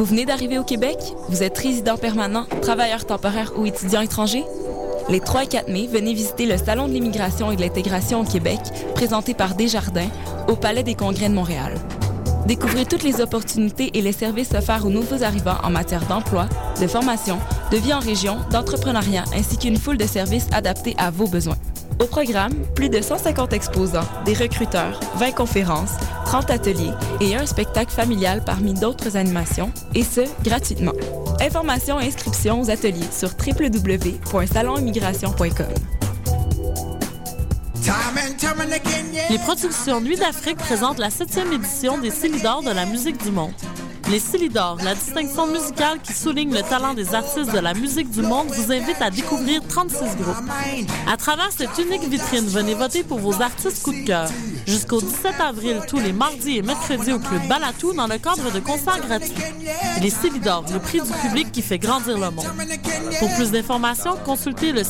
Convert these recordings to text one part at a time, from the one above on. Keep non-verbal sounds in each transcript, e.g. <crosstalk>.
Vous venez d'arriver au Québec? Vous êtes résident permanent, travailleur temporaire ou étudiant étranger? Les 3 et 4 mai, venez visiter le Salon de l'immigration et de l'intégration au Québec, présenté par Desjardins, au Palais des Congrès de Montréal. Découvrez toutes les opportunités et les services offerts aux nouveaux arrivants en matière d'emploi, de formation, de vie en région, d'entrepreneuriat, ainsi qu'une foule de services adaptés à vos besoins. Au programme, plus de 150 exposants, des recruteurs, 20 conférences, 30 ateliers et un spectacle familial parmi d'autres animations, et ce, gratuitement. Informations et inscriptions aux ateliers sur www.salonimmigration.com. Les productions Nuit d'Afrique présentent la septième édition des Célidors de la musique du monde. Les Célidors, la distinction musicale qui souligne le talent des artistes de la musique du monde, vous invite à découvrir 36 groupes. À travers cette unique vitrine, venez voter pour vos artistes coup de cœur. Jusqu'au 17 avril, tous les mardis et mercredis au Club Balatou dans le cadre de concerts gratuits. Les Célidors, le prix du public qui fait grandir le monde. Pour plus d'informations, consultez le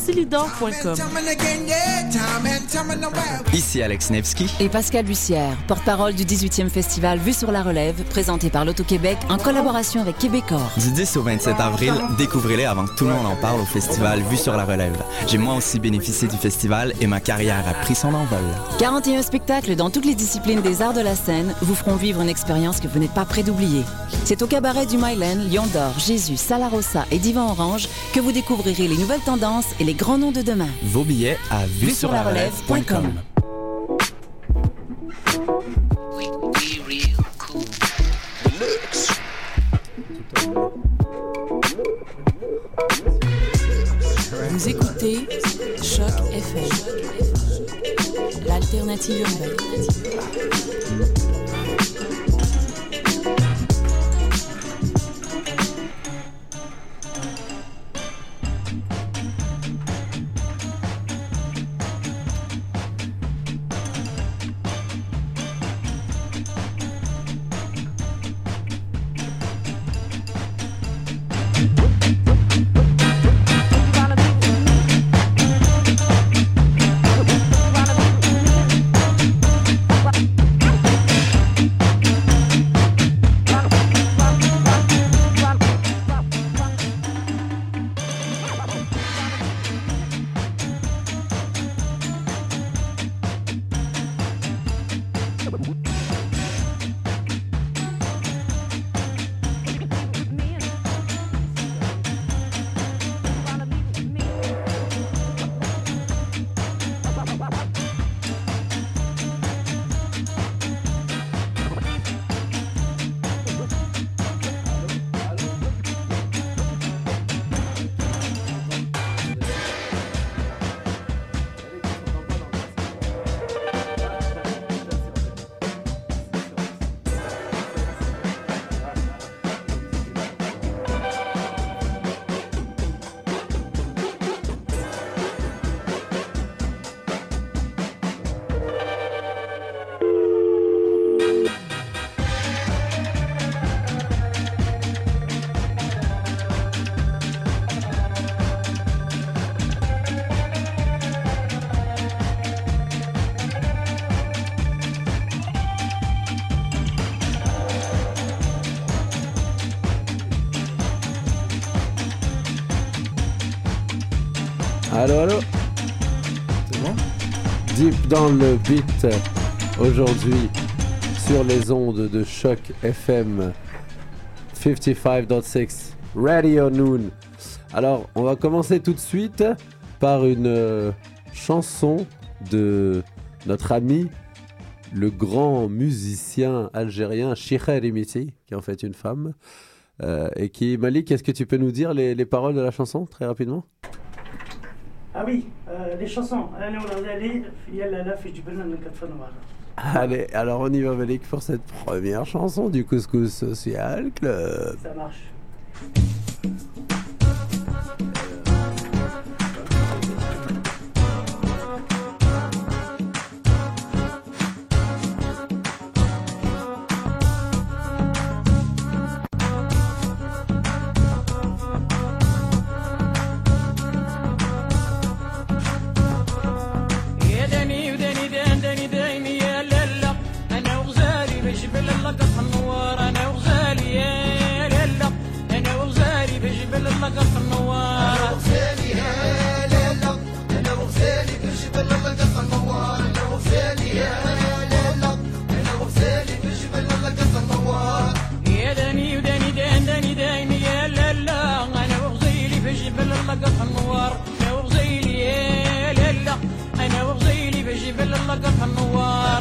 Ici Alex Nevsky et Pascal Bussière, porte-parole du 18e festival Vue sur la Relève, présenté par l'Auto-Québec en collaboration avec Québecor. Du 10 au 27 avril, découvrez-les avant que tout le monde en parle au festival Vue sur la Relève. J'ai moi aussi bénéficié du festival et ma carrière a pris son envol. 41 spectacles dans toutes les disciplines des arts de la scène vous feront vivre une expérience que vous n'êtes pas prêt d'oublier. C'est au cabaret du Mylen, Lion d'Or, Jésus, Salarossa et Divan Orange que vous découvrirez les nouvelles tendances et les grands noms de demain. Vos billets à vue sur la relève.com. Vous écoutez Choc FM, l'alternative urbaine. Allô, allô? C'est bon? Deep dans le beat aujourd'hui sur les ondes de choc FM 55.6 Radio Noon. Alors, on va commencer tout de suite par une euh, chanson de notre ami, le grand musicien algérien Chicher Imiti, qui est en fait une femme. Euh, et qui, Malik, est-ce que tu peux nous dire les, les paroles de la chanson très rapidement? Ah oui, euh, les chansons. Ah, Allez, on va aller. Il y a là, la la du banane de quatre Allez, alors on y va, Valik, pour cette première chanson du Couscous Social Club. Ça marche. and the wild.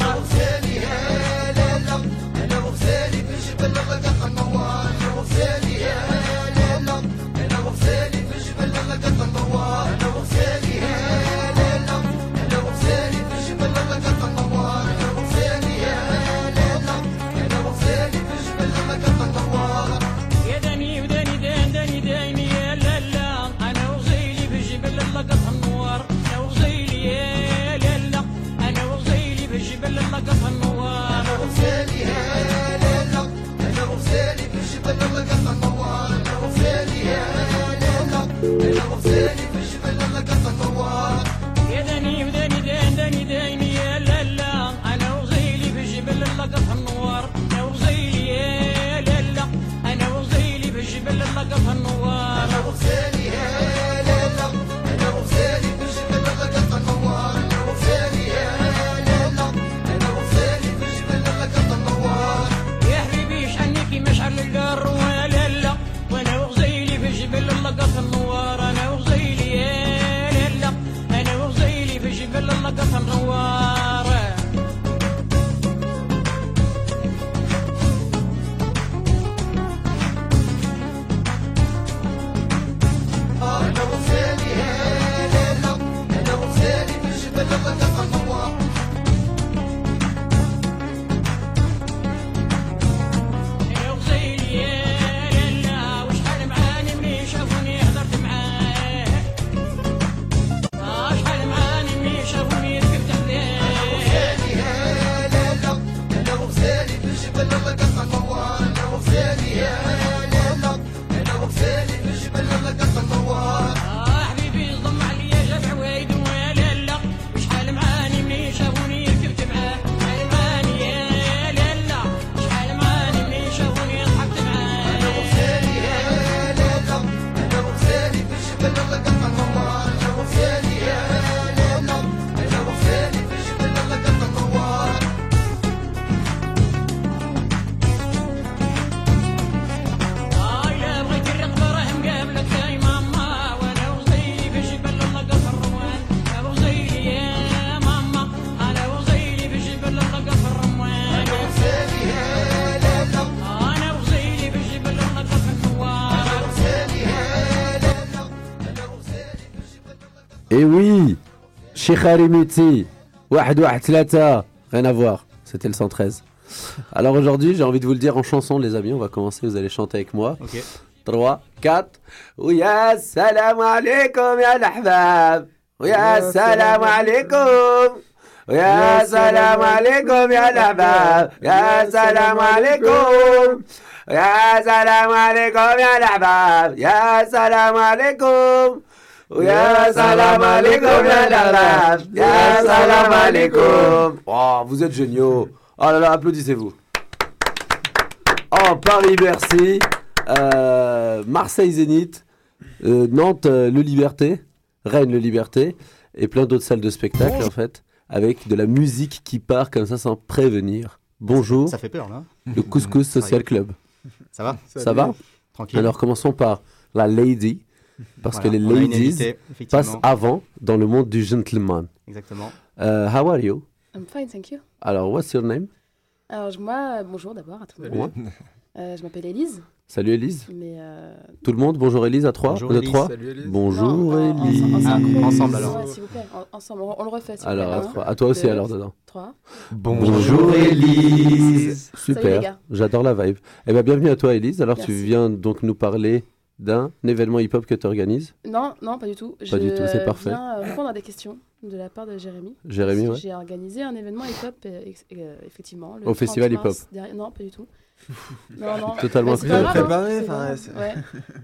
Sheikh Harimiti, Wahed Wahed Tlata, rien à voir, c'était le 113. Alors aujourd'hui, j'ai envie de vous le dire en chanson, les amis, on va commencer, vous allez chanter avec moi. Ok. 3, 4. ويا السلام عليكم يا الأحباب ويا السلام عليكم ويا السلام عليكم يا الأحباب يا السلام عليكم يا سلام عليكم يا الأحباب يا سلام عليكم Alaikum, alaikum. Oh, vous êtes géniaux. Oh là là, applaudissez-vous. Oh, Paris-Bercy, euh, Marseille-Zénith, euh, Nantes euh, le Liberté, Rennes, Le Liberté, et plein d'autres salles de spectacle, en fait, avec de la musique qui part comme ça sans prévenir. Bonjour. Ça fait peur, là. Le Couscous Social Club. Ça, va, Ça va? Tranquille. Alors, commençons par la Lady parce Voilà, que les ladies passent avant dans le monde du gentleman. Exactement. Euh, how are you? I'm fine, thank you. Alors, what's your name? Alors, moi, bonjour d'abord à tout le monde. Ouais. Euh, je m'appelle Élise, Salut Elise. mais. euh, Tout le monde, bonjour Elise à trois Bonjour, Élise. trois Salut Elise. Bonjour non, en- Elise. en-. Ah, ensemble, alors. Ouais, s'il vous plaît, en- ensemble, on, on le refait. s'il vous Alors, plaît. à trois. à toi aussi deux, alors dedans. Trois. Bonjour Elise. Super, j'adore la vibe. Eh bien, bienvenue à toi Elise. Alors, tu viens donc nous parler d'un événement hip-hop que tu organises. Non, non, pas du tout. Pas du tout, c'est parfait. viens euh, répondre à des questions de la part de Jérémy. Jérémy, ouais. J'ai organisé un événement hip-hop, euh, euh, effectivement. le Au 30 festival hip-hop. derrière- Non, pas du tout. <laughs> Non, non. Totalement préparé. pas grave, hein, Préparé, c'est enfin, bon, c'est- ouais.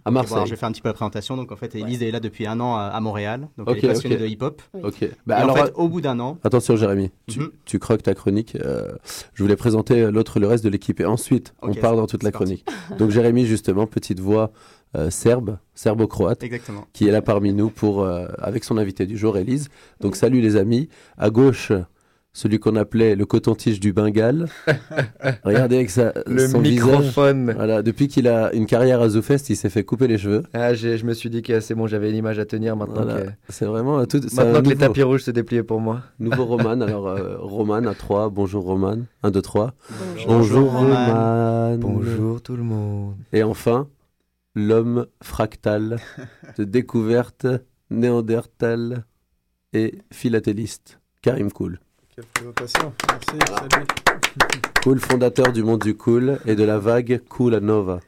À Marseille. je vais faire un petit peu la présentation. Donc, en fait, Elise est là depuis un an à, Montréal. Donc, Ok, elle est passionnée de hip-hop. Oui. Ok. Bah, alors, en fait, au bout d'un an, attention Jérémy, tu, Mhm. tu croques ta chronique. euh, je voulais présenter l'autre, le reste de l'équipe. Et ensuite, on part dans toute la parti. chronique. Donc Jérémy, justement, petite voix euh, serbe, serbo-croate. exactement. qui est là parmi nous pour, euh, avec son invité du jour, Élise. Donc salut les amis. À gauche, celui qu'on appelait le coton-tige du Bengale. <laughs> Regardez avec sa, Le son visage. microphone. Voilà, depuis qu'il a une carrière à ZooFest, il s'est fait couper les cheveux. Ah, je me suis dit que c'est bon, j'avais une image à tenir maintenant. Voilà. que, C'est vraiment tout. maintenant que les nouveau- tapis rouges se dépliaient pour moi. Nouveau <laughs> Roman. Alors, euh, Roman à 3. Bonjour Roman. 1, 2, 3. Bonjour. Bonjour Roman. Roman. Bonjour tout le monde. Et enfin, l'homme fractal de <laughs> découverte néandertal et philatéliste. Karim Koul. Quelle présentation. Merci. Salut. Cool, fondateur du monde du cool et de la vague Koulanova.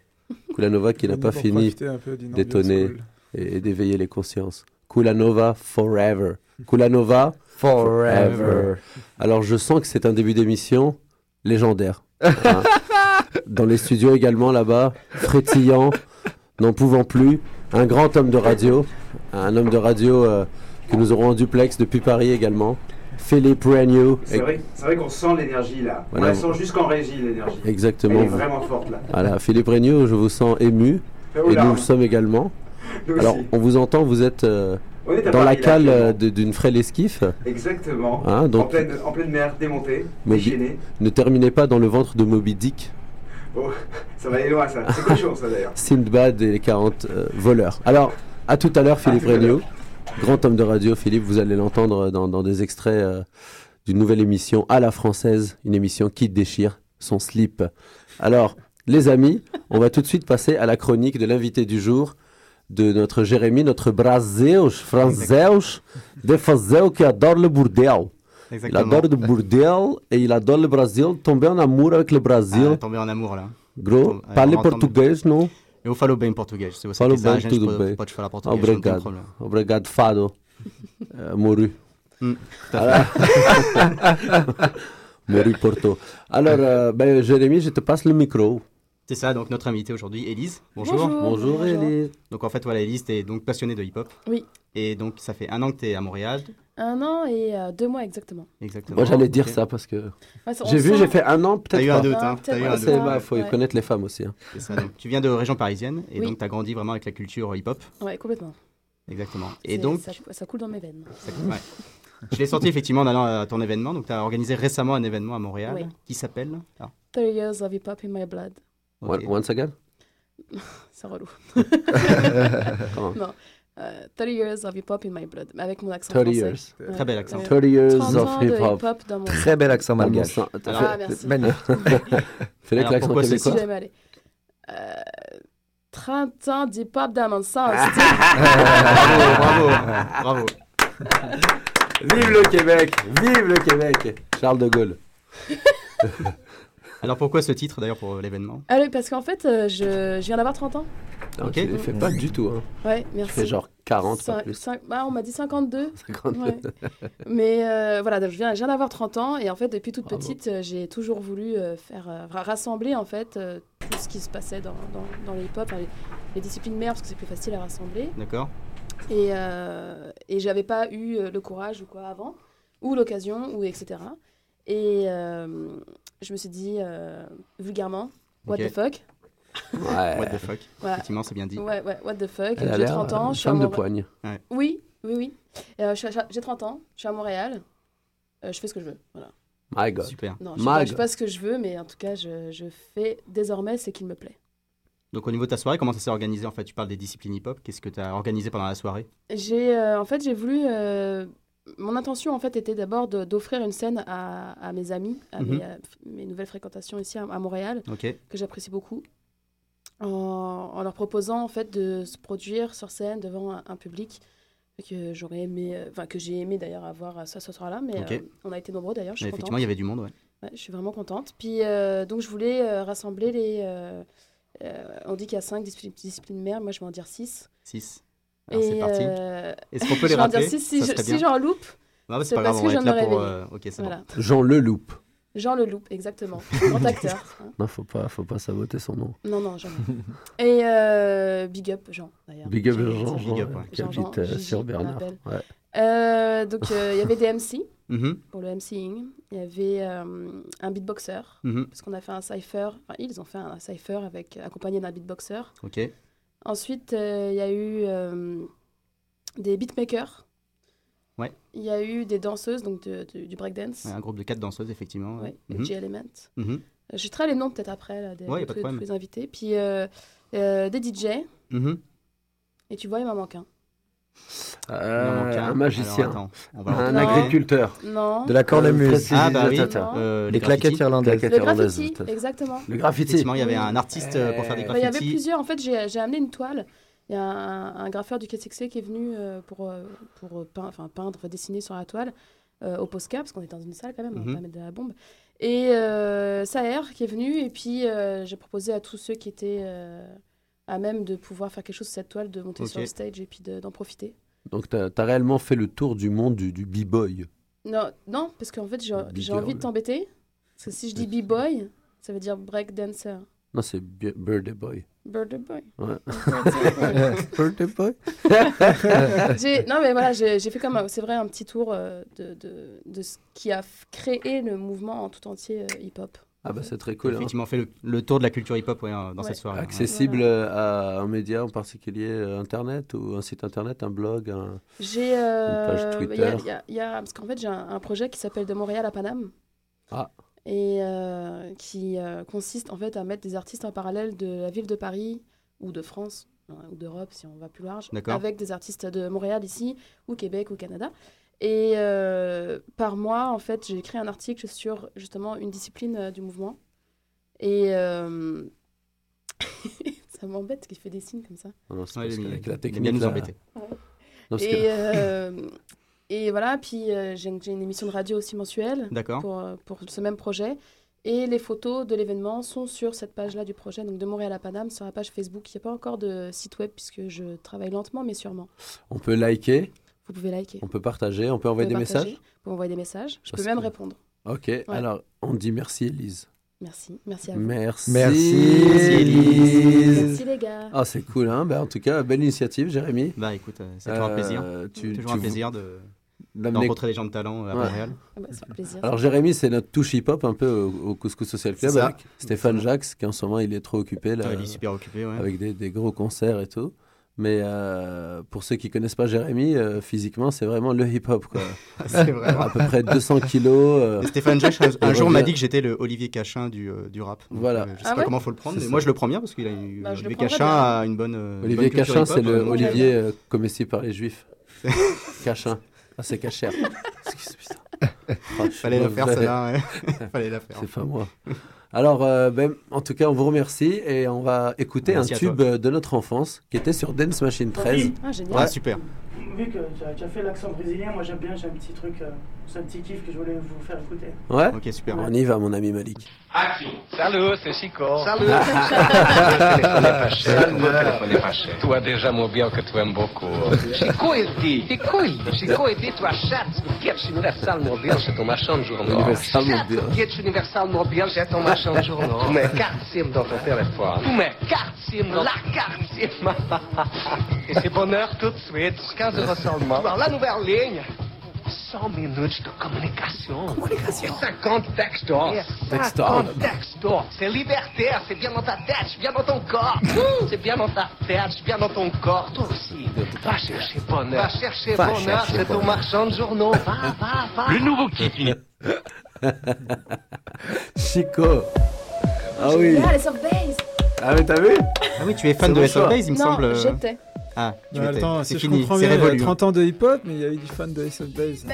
Koulanova qui n'a pas fini d'étonner. cool. et, et d'éveiller les consciences. Koulanova forever. Koulanova forever. Alors je sens que c'est un début d'émission légendaire. Hein. <laughs> Dans les studios également là-bas, frétillant, n'en pouvant plus. un grand homme de radio, un homme de radio euh, que nous aurons en duplex depuis Paris également, Philippe Regnault. C'est vrai, qu'on sent l'énergie là. Voilà. On la sent jusqu'en régie l'énergie. Exactement. Elle est vraiment forte là. Voilà, Philippe Regnault, je vous sens ému, Oh et nous le sommes également. Nous Alors, aussi. on vous entend, vous êtes euh, dans la cale euh, d'une frêle esquif. Exactement. Hein, en, pleine, en pleine mer, démontée, Moby- déchaînée. Ne terminez pas dans le ventre de Moby Dick, Oh, ça va aller loin ça. C'est cochon ça d'ailleurs. <laughs> Sindbad et les 40 euh, voleurs. Alors, à tout à l'heure, Philippe. Regnault, grand homme de radio. Philippe, vous allez l'entendre dans, dans des extraits euh, d'une nouvelle émission à la française, une émission qui déchire son slip. Alors, les amis, on va tout de suite passer à la chronique de l'invité du jour de notre Jérémy, notre Braseus, Franzeus, de Fazeu qui adore le bordel. Il adore le bordel et il adore le Brasil, tomber en amour avec le Brasil. Ah, tomber en amour là. Gros, parler português, não? Eu falo bem português. Se você Falo quiser, a bem, gente tudo pode, bem. pode falar português. não tem Obrigado. problema. Obrigado, Fado. <laughs> Eh, Moru. Hum, <laughs> Moru Porto. Alors, euh, ben, Jérémy, je te passe le micro. C'est ça, donc notre invitée aujourd'hui, Élise. Bonjour. Bonjour. Bonjour, Élise. Donc en fait, voilà, Élise, tu es donc passionnée de hip-hop. Oui. Et donc ça fait un an que tu es à Montréal. Un an et euh, deux mois exactement. Exactement. Moi, j'allais dire ça parce que Ouais, j'ai vu, sent- j'ai fait un an, peut-être T'as eu pas. un doute, hein. T'as peut-être eu un doute. bah, faut Ouais. connaître les femmes aussi. hein. C'est ça, donc, tu viens de région parisienne et Oui. donc tu as grandi vraiment avec la culture hip-hop. Ouais, complètement. Exactement. Et donc, Ça, ça coule dans mes veines. ça- ouais. je l'ai senti effectivement en allant à ton événement. Donc tu as organisé récemment un événement à Montréal Oui. qui s'appelle. Ah, 30 years of hip-hop in my blood. ok. One- Once again? <laughs> C'est relou. <laughs> Non. Euh, 30 years of hip-hop in my blood. Avec mon accent 30 français. years. Ouais. Très bel accent. 30 years 30 of hip-hop. hip-hop dans mon Très bel accent malgache. Ah, merci. Fais-le <laughs> avec l'accent Si québécois. jamais aller. Euh, 30 ans d'hip-hop dans mon sang. Ah. bravo, bravo, bravo. Vive le Québec Vive le Québec Charles de Gaulle. <laughs> <laughs> Alors pourquoi ce titre d'ailleurs pour l'événement? Ah oui, parce qu'en fait, euh, je, je viens d'avoir 30 ans. Non, Ok. tu les fais pas du tout. Hein. Ouais, Tu merci. fais genre 40, pas Cin- plus. cinq- bah, on m'a dit 52. 52. Ouais. Mais euh, voilà, donc je viens, je viens d'avoir 30 ans et en fait, depuis toute Bravo. petite, euh, j'ai toujours voulu euh, faire euh, ra- rassembler en fait euh, tout ce qui se passait dans, dans, dans le hip-hop, enfin, les, les disciplines mères parce que c'est plus facile à rassembler. D'accord Et, euh, et j'avais pas eu euh, le courage ou quoi avant, ou l'occasion, ou etc. Et euh, je me suis dit euh, vulgairement, what the fuck Ouais. What the fuck Voilà. Effectivement, c'est bien dit. Ouais, ouais, what the fuck J'ai l'air 30 euh, ans, je suis à femme de poigne. Oui, oui, oui. Euh, j'ai 30 ans, je suis à Montréal, euh, je fais ce que je veux. Voilà. My God. Super. Non, je My fais, pas, ce que je veux, mais en tout cas, je, je fais désormais ce qu'il me plaît. Donc au niveau de ta soirée, comment ça s'est organisé en fait? Tu parles des disciplines hip-hop. Qu'est-ce que tu as organisé pendant la soirée? J'ai, euh, en fait, j'ai voulu. euh, mon intention, en fait, était d'abord d'offrir une scène à, à mes amis, à Mhm. mes, euh, mes nouvelles fréquentations ici à, à Montréal, que j'apprécie beaucoup, en, en leur proposant en fait de se produire sur scène devant un, un public que j'aurais aimé, euh, enfin que j'ai aimé d'ailleurs avoir ce, ce soir-là, mais euh, on a été nombreux d'ailleurs. Effectivement, contente. il y avait du monde, ouais. Ouais, je suis vraiment contente. Puis euh, donc je voulais euh, rassembler les. euh, euh, on dit qu'il y a cinq disciplines, mères, moi je vais en dire six. 6. Alors c'est Et, parti. euh, Est-ce qu'on peut les dire rappeler six, si, Ça je- si j'en loupe. Non, mais c'est pas grave, parce on que va je être viens de là me pour. euh, Ok, c'est Voilà. Jean Leloup. Jean Leloup, exactement. <laughs> Grand acteur. hein. Non, faut pas, faut pas saboter son nom. Non, non, jamais. <laughs> Et euh, big up, Jean, d'ailleurs. Big up J'ai- Jean, Big Jean, up, euh, ouais. Jean-Jean, habite euh, Gigi, sur Bernard. Ouais. Euh, donc euh, il y avait des MC <laughs> Mhm, pour le MCing. Il y avait euh, un beatboxer. mhm. Parce qu'on a fait un cypher. Enfin, ils ont fait un cypher avec, accompagné d'un beatboxer. Ok. Ensuite, euh, il y a eu euh, des beatmakers. Ouais. Il y a eu des danseuses, donc de- de- du breakdance. Ouais, un groupe de quatre danseuses, effectivement. Ouais, le Mhm, G-Element. mhm. Euh, Je traite les noms peut-être après, là, des, Ouais, tous- tous les invités. Puis des DJ. Mhm. Et tu vois, il m'en manque un. Euh, un magicien. Alors, attends, on va le Un. Non. agriculteur. Non. De la cornemuse. Ah bah oui, euh, Des claquettes graffitis. irlandaises. Le graffiti, exactement. Le graffiti. Effectivement, il y avait un artiste euh, pour faire des Bah, Il y avait graffitis. plusieurs. En fait, j'ai j'ai amené une toile. Il y a un, un graffeur du KCXC qui est venu pour, pour peindre, enfin, peindre, dessiner sur la toile euh, au Posca, parce qu'on est dans une salle quand même, on Mhm. va pas mettre de la bombe. Et euh, Saher qui est venu, et puis euh, j'ai proposé à tous ceux qui étaient euh, à même de pouvoir faire quelque chose sur cette toile, de monter sur le stage et puis de- d'en profiter. Donc, tu as, réellement fait le tour du monde du, du b-boy? Non, non parce qu'en fait, j'ai envie de t'embêter. Parce que si je dis b-boy, ça veut dire break dancer. Non, c'est bi- birthday boy. Birthday Boy. Ouais. <laughs> Birthday Boy. <laughs> Non, mais voilà, j'ai fait comme, c'est vrai, un petit tour euh, de, de, de ce qui a créé le mouvement en tout entier euh, hip-hop. Ah bah c'est très cool. hein. Effectivement, fait le, le tour de la culture hip-hop ouais, euh, dans cette soirée. Accessible euh, à un média en particulier, euh, internet ou un site internet, un blog, un... J'ai. une page euh, Twitter. il y a- y a- il y a- parce qu'en fait, j'ai un, un projet qui s'appelle De Montréal à Paname. Ah. Et euh, qui euh, consiste en fait à mettre des artistes en parallèle de la ville de Paris ou de France hein, ou d'Europe si on va plus large, D'accord. avec des artistes de Montréal ici ou Québec ou Canada. Et euh, par mois, en fait, j'ai écrit un article sur justement une discipline euh, du mouvement. Et euh, <laughs> ça m'embête qu'il fait des signes comme ça. Non, non, c'est Ouais, qu'avec bien- la technique, nous embêter. Ouais. Non, et, euh, et voilà, puis euh, j'ai une, j'ai une émission de radio aussi mensuelle D'accord. pour, pour ce même projet. Et les photos de l'événement sont sur cette page-là du projet, donc de Montréal à Paname, sur la page Facebook. Il n'y a pas encore de site web puisque je travaille lentement, mais sûrement. On peut liker, Vous pouvez liker. on peut partager, on peut envoyer des partager, messages. Vous pouvez envoyer des messages. Je Parce peux même que- répondre. Ok, alors on dit merci Elise. Merci. Merci à vous. Merci, Merci, Elise. Merci, les gars. Ah, c'est cool, hein bah, En tout cas, belle initiative, Jérémy. Bah écoute, euh, c'est toujours un plaisir. tu- toujours tu un plaisir de, rencontrer des gens de talent euh, à Ouais. Montréal. Ah bah. Alors Jérémy, c'est notre touche hip-hop un peu au, au Couscous Social Club avec Stéphane Jacques, qui en ce moment il est trop occupé là, Ouais, il est super occupé, ouais. avec des, des gros concerts et tout. Mais euh, pour ceux qui connaissent pas Jérémy, euh, physiquement c'est vraiment le hip-hop quoi. <laughs> C'est vrai. à peu près 200 kilos. euh, Stéphane Jacques, un, un jour, m'a dit que j'étais le Olivier Cachin du, euh, du rap. Donc, Voilà. euh, je sais Ah pas ouais comment faut le prendre, mais ça. moi je le prends bien parce qu'il a eu. Bah, Olivier Cachin bien. a une bonne. euh, Olivier bonne Cachin, c'est le Olivier euh, comestible par les juifs. <laughs> Cachin. Ah, c'est suis <laughs> Fallait la faire, celle-là. Fallait la faire. C'est pas moi. Alors, euh, ben, en tout cas, on vous remercie et on va écouter Merci un tube toi. de notre enfance qui était sur Dance Machine 13. Ah, génial. Ouais. Ah, super. Vu que tu as, tu as fait l'accent brésilien, moi j'aime bien, j'ai un petit truc, euh, c'est un petit kiff que je voulais vous faire écouter. Ouais Ok, super. On y va, mon ami Malik. Action Salut, c'est Chico. Salut. <laughs> Toi déjà mobile que tu aimes beaucoup. Chico, il dit. Chico, il dit. Chico, il dit, tu achètes le kit Universal Mobile chez ton marchand de journaux. Universal Mobile. le kit Universal Mobile chez ton marchand de journaux. Tu mets carte SIM dans ton téléphone. Tu mets carte SIM, la carte SIM. <laughs> Et c'est bonheur tout de suite. 15 euros seulement. Alors, la nouvelle ligne. 100 minutes de communication. Communication. Et 50 textos. Textos. 50 textos. C'est libertaire, c'est bien dans ta tête, c'est bien dans ton corps. C'est bien dans ta tête, c'est bien dans ton corps. Toi aussi. Va chercher bonheur. Va chercher Va bonheur chez ton marchand de journaux. Va, va, va. Le nouveau kit. <laughs> Chico. Ah oui. Génial, les. Ah, mais t'as vu? Ah oui, tu es fan C'est de S.O. Base, il me non, semble. j'étais. Ah, tu étais. attends, C'est si je fini, comprends c'est bien, il y a révolu. 30 ans de hip-hop, mais il y a eu du fan de Ace of Base.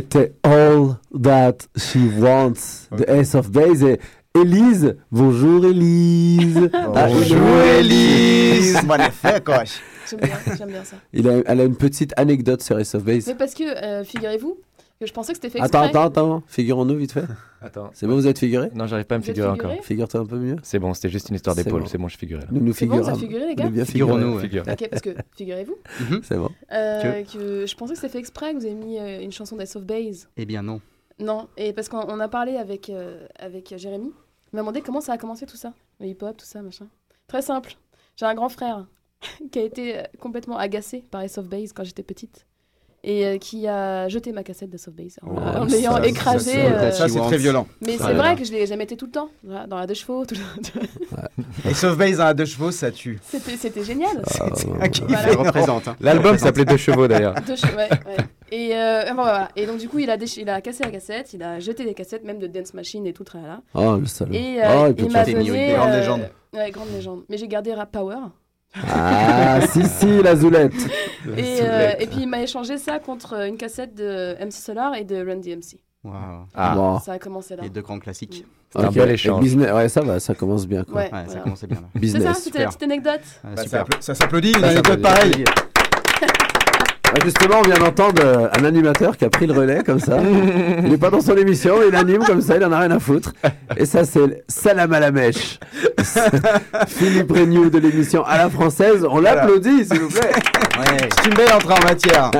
C'était All That She Wants de Ace of Base et Élise. Bonjour Élise. <laughs> Ah, Bonjour Élise. Bon effet, coche. J'aime bien, j'aime bien ça. Il a, elle a une petite anecdote sur Ace of Base. Mais parce que, euh, figurez-vous, je pensais que c'était fait Attends, exprès. attends, attends. Figurons-nous vite fait. Attends. C'est bon, vous êtes figuré Non, j'arrive pas à me figurer figuré encore. Figure-toi un peu mieux. C'est bon, c'était juste une histoire d'épaule. bon. C'est bon, je figurais. là. Nous nous bon, figurons. êtes figurés, les On gars Figurons-nous, ouais. Ok, parce que, figurez-vous, C'est bon. euh, que je pensais que c'était fait exprès que vous avez mis euh, une chanson d'Ace of Base. Eh bien non. Non, et parce qu'on on a parlé avec, euh, avec Jérémy. Il m'a demandé comment ça a commencé tout ça, le hip-hop, tout ça, machin. Très simple. J'ai un grand frère <laughs> qui a été complètement agacé par Ace of Base quand j'étais petite. Et euh, qui a jeté ma cassette d'Ace of Base en, Oh, en l'ayant ça, écrasée. ça, euh, c'est très violent. Mais Ah c'est vrai que je l'ai jamais été tout le temps, voilà, dans la deux chevaux. Tout le... Et sauf base dans la deux chevaux, ça tue. C'était c'était génial. Ah, représente. hein. L'album s'appelait Deux chevaux d'ailleurs. Deux che- ouais, ouais. Et, euh, bon, voilà. et donc du coup, il a, déch- il a cassé la cassette, il a jeté des cassettes, même de Dance Machine et tout, là. Oh, le salaud. Et Oh, euh, il peut il te m'a donné... grande euh, légende. Ouais, grande légende. Mais j'ai gardé Rap Power. Ah, si, si, la zoulette. Et, euh, et puis il m'a échangé ça contre euh, une cassette de MC Solar et de Run DMC. Waouh. Ah, Bon. Ça a commencé là. Les deux grands classiques. C'est un bel échange. business- Ouais, ça va, ça commence bien. Quoi. Ouais, Ouais, ça commençait bien là. C'est ça, c'était la petite anecdote. Ah, Bah, super. ça appla- Ça s'applaudit, une Ça anecdote pareille. <laughs> Justement, on vient d'entendre euh, un animateur qui a pris le relais comme ça. <laughs> Il n'est pas dans son émission, il anime comme ça, il en a rien à foutre. Et ça, c'est Salam à la mèche. Philippe Regnoux de l'émission à la française. On l'applaudit, s'il vous plaît. C'est une belle entrée en matière.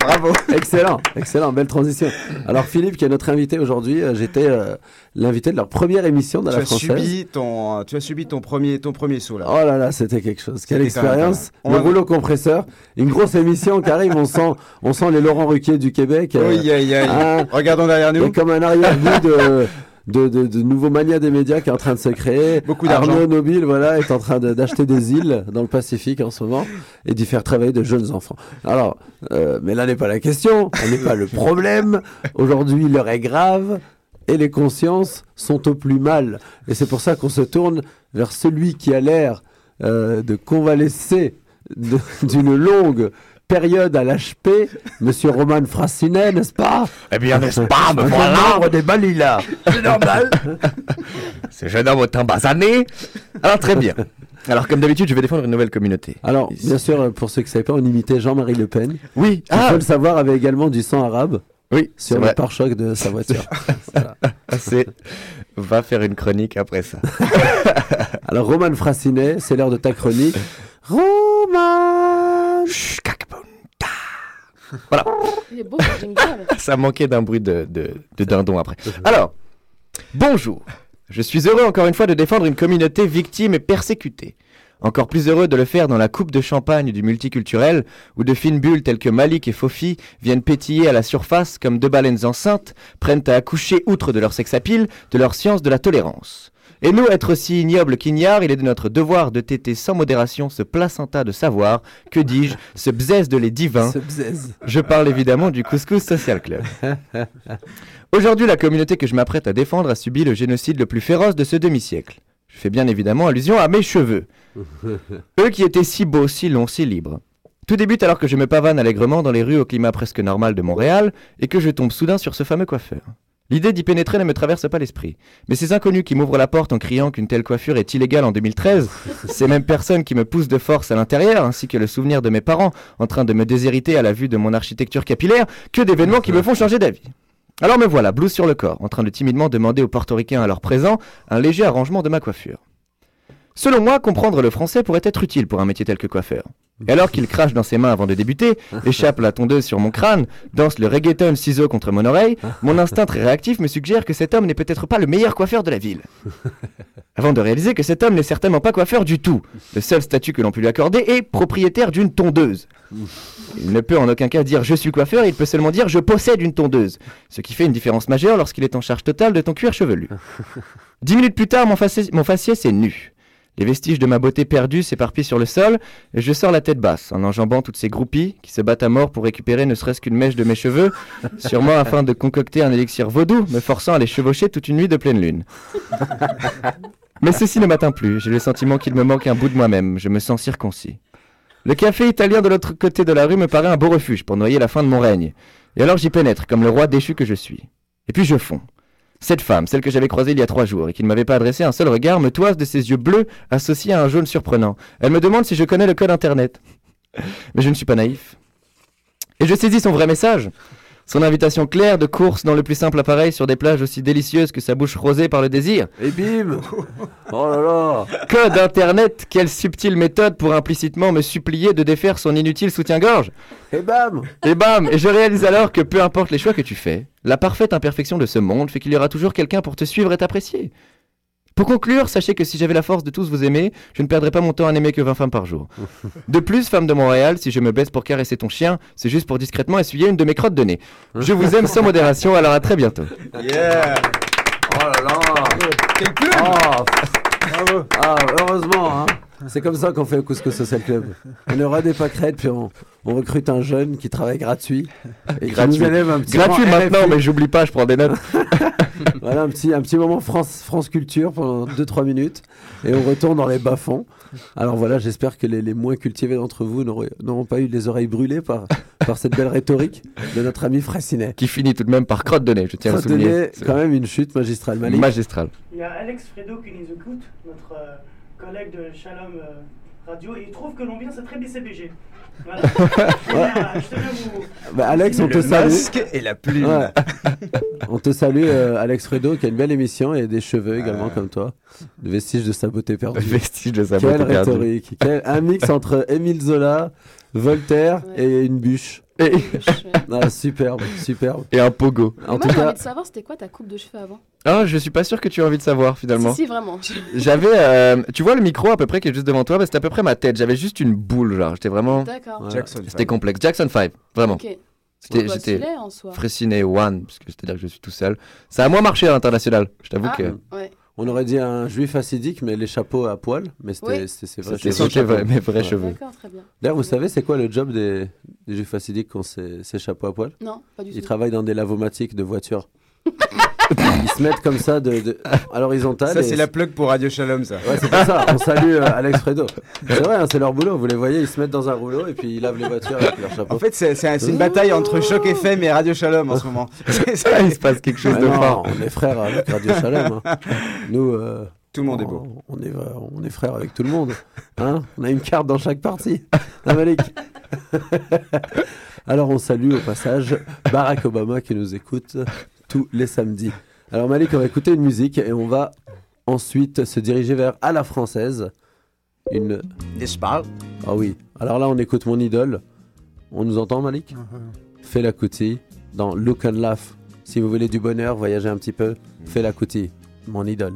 Bravo. Excellent, excellent, belle transition. Alors, Philippe, qui est notre invité aujourd'hui, euh, j'étais euh, l'invité de leur première émission dans Tu la as, française. subi ton, tu as subi ton premier, ton premier saut là. Oh là là, c'était quelque chose. Quelle expérience. Le va- rouleau compresseur. Une grosse émission <laughs> qui arrive. On sent, on sent les Laurent Ruquier du Québec. euh, Oui, aïe. hein, Regardons derrière nous. comme un arrière-goût de, de, de, de nouveaux manias des médias qui est en train de se créer. Beaucoup d'argent. Arnaud Nobile, voilà, est en train de- d'acheter des îles dans le Pacifique en ce moment et d'y faire travailler de jeunes enfants. Alors, euh, mais là n'est pas la question, on n'est pas le problème. Aujourd'hui, l'heure est grave et les consciences sont au plus mal. Et c'est pour ça qu'on se tourne vers celui qui a l'air euh, de convalescer <laughs> d'une longue période à l'HP, Monsieur Roman Frassinet, n'est-ce pas? Eh bien, n'est-ce pas, <laughs> me Un voilà des Balila. C'est normal. <laughs> Ce jeune homme au teint basané. Alors, très bien. Alors, comme d'habitude, je vais défendre une nouvelle communauté. Alors, bien sûr, pour ceux qui ne savaient pas, on imitait Jean-Marie Le Pen. Oui, ah, faut le savoir, avait également du sang arabe oui, c'est sur le pare-choc de sa voiture. <laughs> Voilà. C'est... Va faire une chronique après ça. <laughs> Alors, Roman Frassinet, c'est l'heure de ta chronique. Roman Voilà. Il est beau ce jingle. <laughs> Ça manquait d'un bruit de, de, de dindon après. Alors, bonjour. Je suis heureux encore une fois de défendre une communauté victime et persécutée. Encore plus heureux de le faire dans la coupe de champagne du multiculturel, où de fines bulles telles que Malik et Fofi viennent pétiller à la surface comme deux baleines enceintes, prennent à accoucher outre de leur sexapile, de leur science de la tolérance. Et nous, être aussi ignobles qu'ignards, il est de notre devoir de téter sans modération ce placenta de savoir, que dis-je, ce bzèze de les divins. Ce. Je parle évidemment du Couscous Social Club. <laughs> Aujourd'hui, la communauté que je m'apprête à défendre a subi le génocide le plus féroce de ce demi-siècle. Je fais bien évidemment allusion à mes cheveux. <laughs> Eux qui étaient si beaux, si longs, si libres. Tout débute alors que je me pavane allègrement dans les rues au climat presque normal de Montréal et que je tombe soudain sur ce fameux coiffeur. L'idée d'y pénétrer ne me traverse pas l'esprit. Mais ces inconnus qui m'ouvrent la porte en criant qu'une telle coiffure est illégale en 2013, <laughs> ces mêmes personnes qui me poussent de force à l'intérieur, ainsi que le souvenir de mes parents en train de me déshériter à la vue de mon architecture capillaire, que d'événements qui me font changer d'avis. Alors me voilà, blouse sur le corps, en train de timidement demander aux portoricains à leur présent un léger arrangement de ma coiffure. Selon moi, comprendre le français pourrait être utile pour un métier tel que coiffeur. Et alors qu'il crache dans ses mains avant de débuter, échappe la tondeuse sur mon crâne, danse le reggaeton ciseau contre mon oreille, mon instinct très réactif me suggère que cet homme n'est peut-être pas le meilleur coiffeur de la ville. Avant de réaliser que cet homme n'est certainement pas coiffeur du tout. Le seul statut que l'on peut lui accorder est propriétaire d'une tondeuse. Il ne peut en aucun cas dire je suis coiffeur, il peut seulement dire je possède une tondeuse. Ce qui fait une différence majeure lorsqu'il est en charge totale de ton cuir chevelu. Dix minutes plus tard, mon faciès, est nu. Les vestiges de ma beauté perdue s'éparpillent sur le sol, et je sors la tête basse, en enjambant toutes ces groupies qui se battent à mort pour récupérer ne serait-ce qu'une mèche de mes cheveux, sûrement afin de concocter un élixir vaudou, me forçant à les chevaucher toute une nuit de pleine lune. Mais ceci ne m'atteint plus, j'ai le sentiment qu'il me manque un bout de moi-même, je me sens circoncis. Le café italien de l'autre côté de la rue me paraît un beau refuge pour noyer la fin de mon règne. Et alors j'y pénètre comme le roi déchu que je suis. Et puis je fonds. Cette femme, celle que j'avais croisée il y a trois jours et qui ne m'avait pas adressé un seul regard, me toise de ses yeux bleus associés à un jaune surprenant. Elle me demande si je connais le code internet. Mais je ne suis pas naïf. Et je saisis son vrai message. Son invitation claire de course dans le plus simple appareil sur des plages aussi délicieuses que sa bouche rosée par le désir. Et bim <laughs> Oh là là Code internet, quelle subtile méthode pour implicitement me supplier de défaire son inutile soutien-gorge. Et bam Et bam Et je réalise alors que peu importe les choix que tu fais, la parfaite imperfection de ce monde fait qu'il y aura toujours quelqu'un pour te suivre et t'apprécier. Pour conclure, sachez que si j'avais la force de tous vous aimer, je ne perdrais pas mon temps à n'aimer que 20 femmes par jour. <laughs> De plus, femme de Montréal, si je me baisse pour caresser ton chien, c'est juste pour discrètement essuyer une de mes crottes de nez. Je vous aime sans modération, alors à très bientôt. Yeah Oh là là Quelle plume Oh, Bravo Ah, heureusement, hein c'est comme ça qu'on fait au Couscous Social Club. On aura des pâquerettes, puis on, on recrute un jeune qui travaille gratuit. Et qui Gratuit. nous élève un petit Gratuit moment maintenant, RFI. mais j'oublie pas, je prends des notes. <laughs> voilà, un petit, un petit moment France, France Culture pendant 2-3 minutes. Et on retourne dans les bas-fonds. Alors voilà, j'espère que les, les moins cultivés d'entre vous n'auront pas eu les oreilles brûlées par, par cette belle rhétorique de notre ami Fraissinet. Qui finit tout de même par crotte de nez, je tiens à le Crotte de souligner. nez, quand même une chute magistrale. Malik. Magistrale. Il y a Alex Fredo qui nous écoute, notre euh, collègue de Shalom euh, Radio, et il trouve que l'ambiance est très BCBG. Voilà. <laughs> je, vous. <laughs> Bah, Alex, on te Le salue. masque et la plume. Ouais. <laughs> on te salue, euh, Alex Fredo, qui a une belle émission et des cheveux également, comme toi. De vestiges de sa beauté perdue. Vestige de sa Quelle beauté perdue. rhétorique. Quel- Un mix entre Émile Zola, Voltaire et une bûche. Et, <laughs> <laughs> Ah, superbe, superbe. et un pogo. En Moi, tout j'ai cas, envie de savoir, c'était quoi ta coupe de cheveux avant? Ah, je suis pas sûr que tu as envie de savoir finalement. Si, si, vraiment. <laughs> J'avais, euh, tu vois le micro à peu près qui est juste devant toi, bah, c'était à peu près ma tête. J'avais juste une boule, genre. J'étais vraiment. D'accord. Ouais. C'était complexe. Jackson 5, vraiment. Ok. C'était, Bah, j'étais en. Fraissinet One, parce que c'est-à-dire que je suis tout seul. Ça a moins marché à l'international. Je t'avoue Ah, que ouais. On aurait dit un juif acidique, mais les chapeaux à poil. Mais c'était Oui. ses vrais cheveux. c'était vrai- mes vrais Ouais. cheveux. D'accord, très bien. D'ailleurs, vous savez, c'est quoi le job des, des juifs acidiques qui ont ces, ces chapeaux à poil Non, pas du Ils tout. travaillent dans des lavomatiques de voitures. <laughs> Ils se mettent comme ça de, de- à l'horizontale. Ça, c'est la plug pour Radio Shalom, ça. Ouais, c'est pour ça. <laughs> On salue euh, Alex Fredo. C'est vrai, hein, c'est leur boulot. Vous les voyez, ils se mettent dans un rouleau et puis ils lavent les voitures avec leur chapeau. En fait, c'est c'est un- c'est une bataille entre Choc FM et Radio Shalom en ce moment. <laughs> C'est ça. Ah, il se passe quelque chose Ah de non, fort. on est frères avec Radio Shalom. hein. Nous, euh, Tout le monde est beau. on est, on est frères avec tout le monde. Hein on a une carte dans chaque partie. Hein, Malik <laughs> Alors, on salue au passage Barack Obama qui nous écoute tous les samedis. Alors, Malik, on va écouter une musique et on va ensuite se diriger vers À la française. Une. N'est-ce pas? Ah oui. Alors là, on écoute mon idole. On nous entend, Malik? Fais la Kuti dans Look and Laugh. Si vous voulez du bonheur, voyager un petit peu, fais la Kuti, mon idole.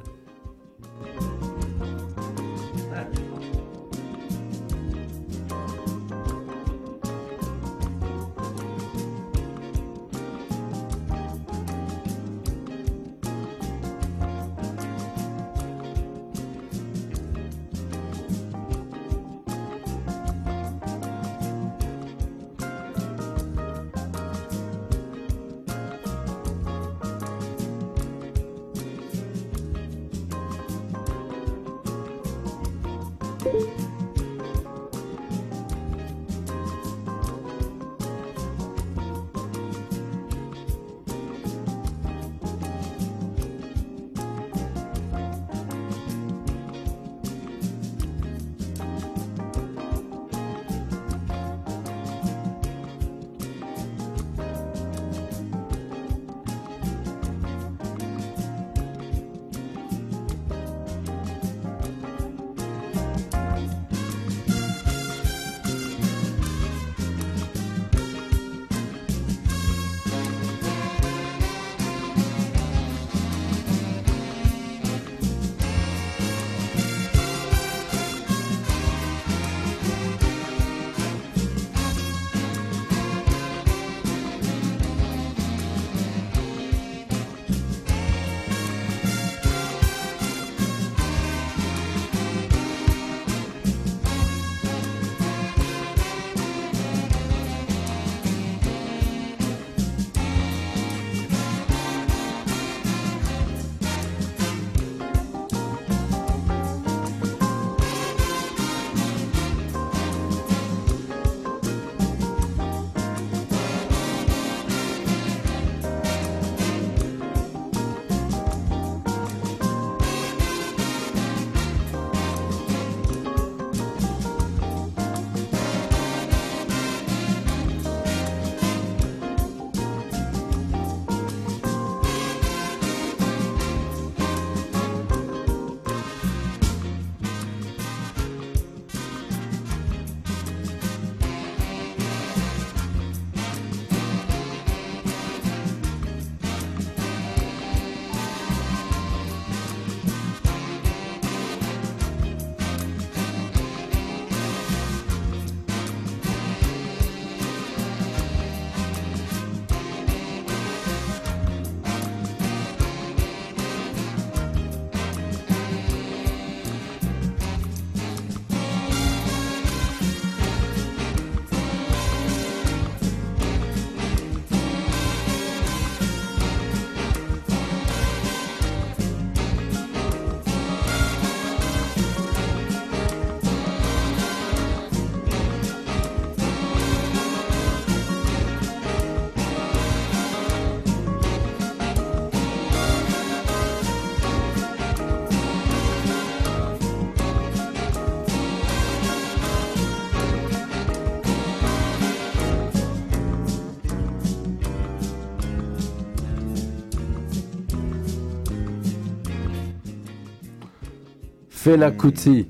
Fela Kuti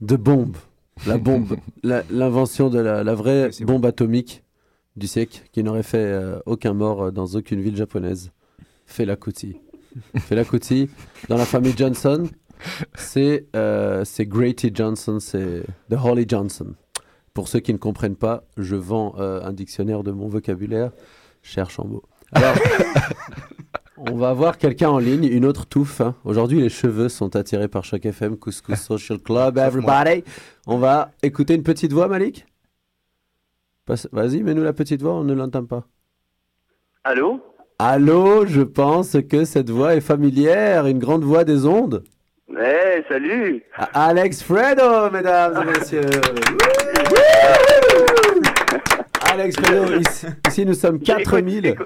de bombe. La bombe. <laughs> L'invention de la, la vraie bombe atomique du siècle qui n'aurait fait euh, aucun mort euh, dans aucune ville japonaise. Fela Kuti. Fela Kuti, dans la famille Johnson, c'est euh, Grady Johnson, c'est The Holly Johnson. Pour ceux qui ne comprennent pas, je vends euh, un dictionnaire de mon vocabulaire. Cherche en mots. Alors, <laughs> on va avoir quelqu'un en ligne, une autre touffe. hein. Aujourd'hui, les cheveux sont attirés par Choc FM, Couscous Social Club, everybody. On va écouter une petite voix, Malik? Vas-y, mets-nous la petite voix, on ne l'entend pas. Allô? Allô, je pense que cette voix est familière, une grande voix des ondes. Eh, salut Alex Fredo, mesdames et messieurs. <laughs> Alex Fredo, ici, ici, nous sommes 4000.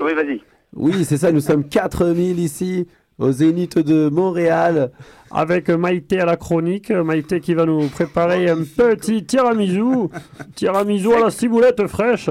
Oui, vas-y. Oui, c'est ça, nous sommes 4000 ici, au Zénith de Montréal. Avec Maïté à la chronique, Maïté qui va nous préparer un petit tiramisu, tiramisu à la ciboulette fraîche.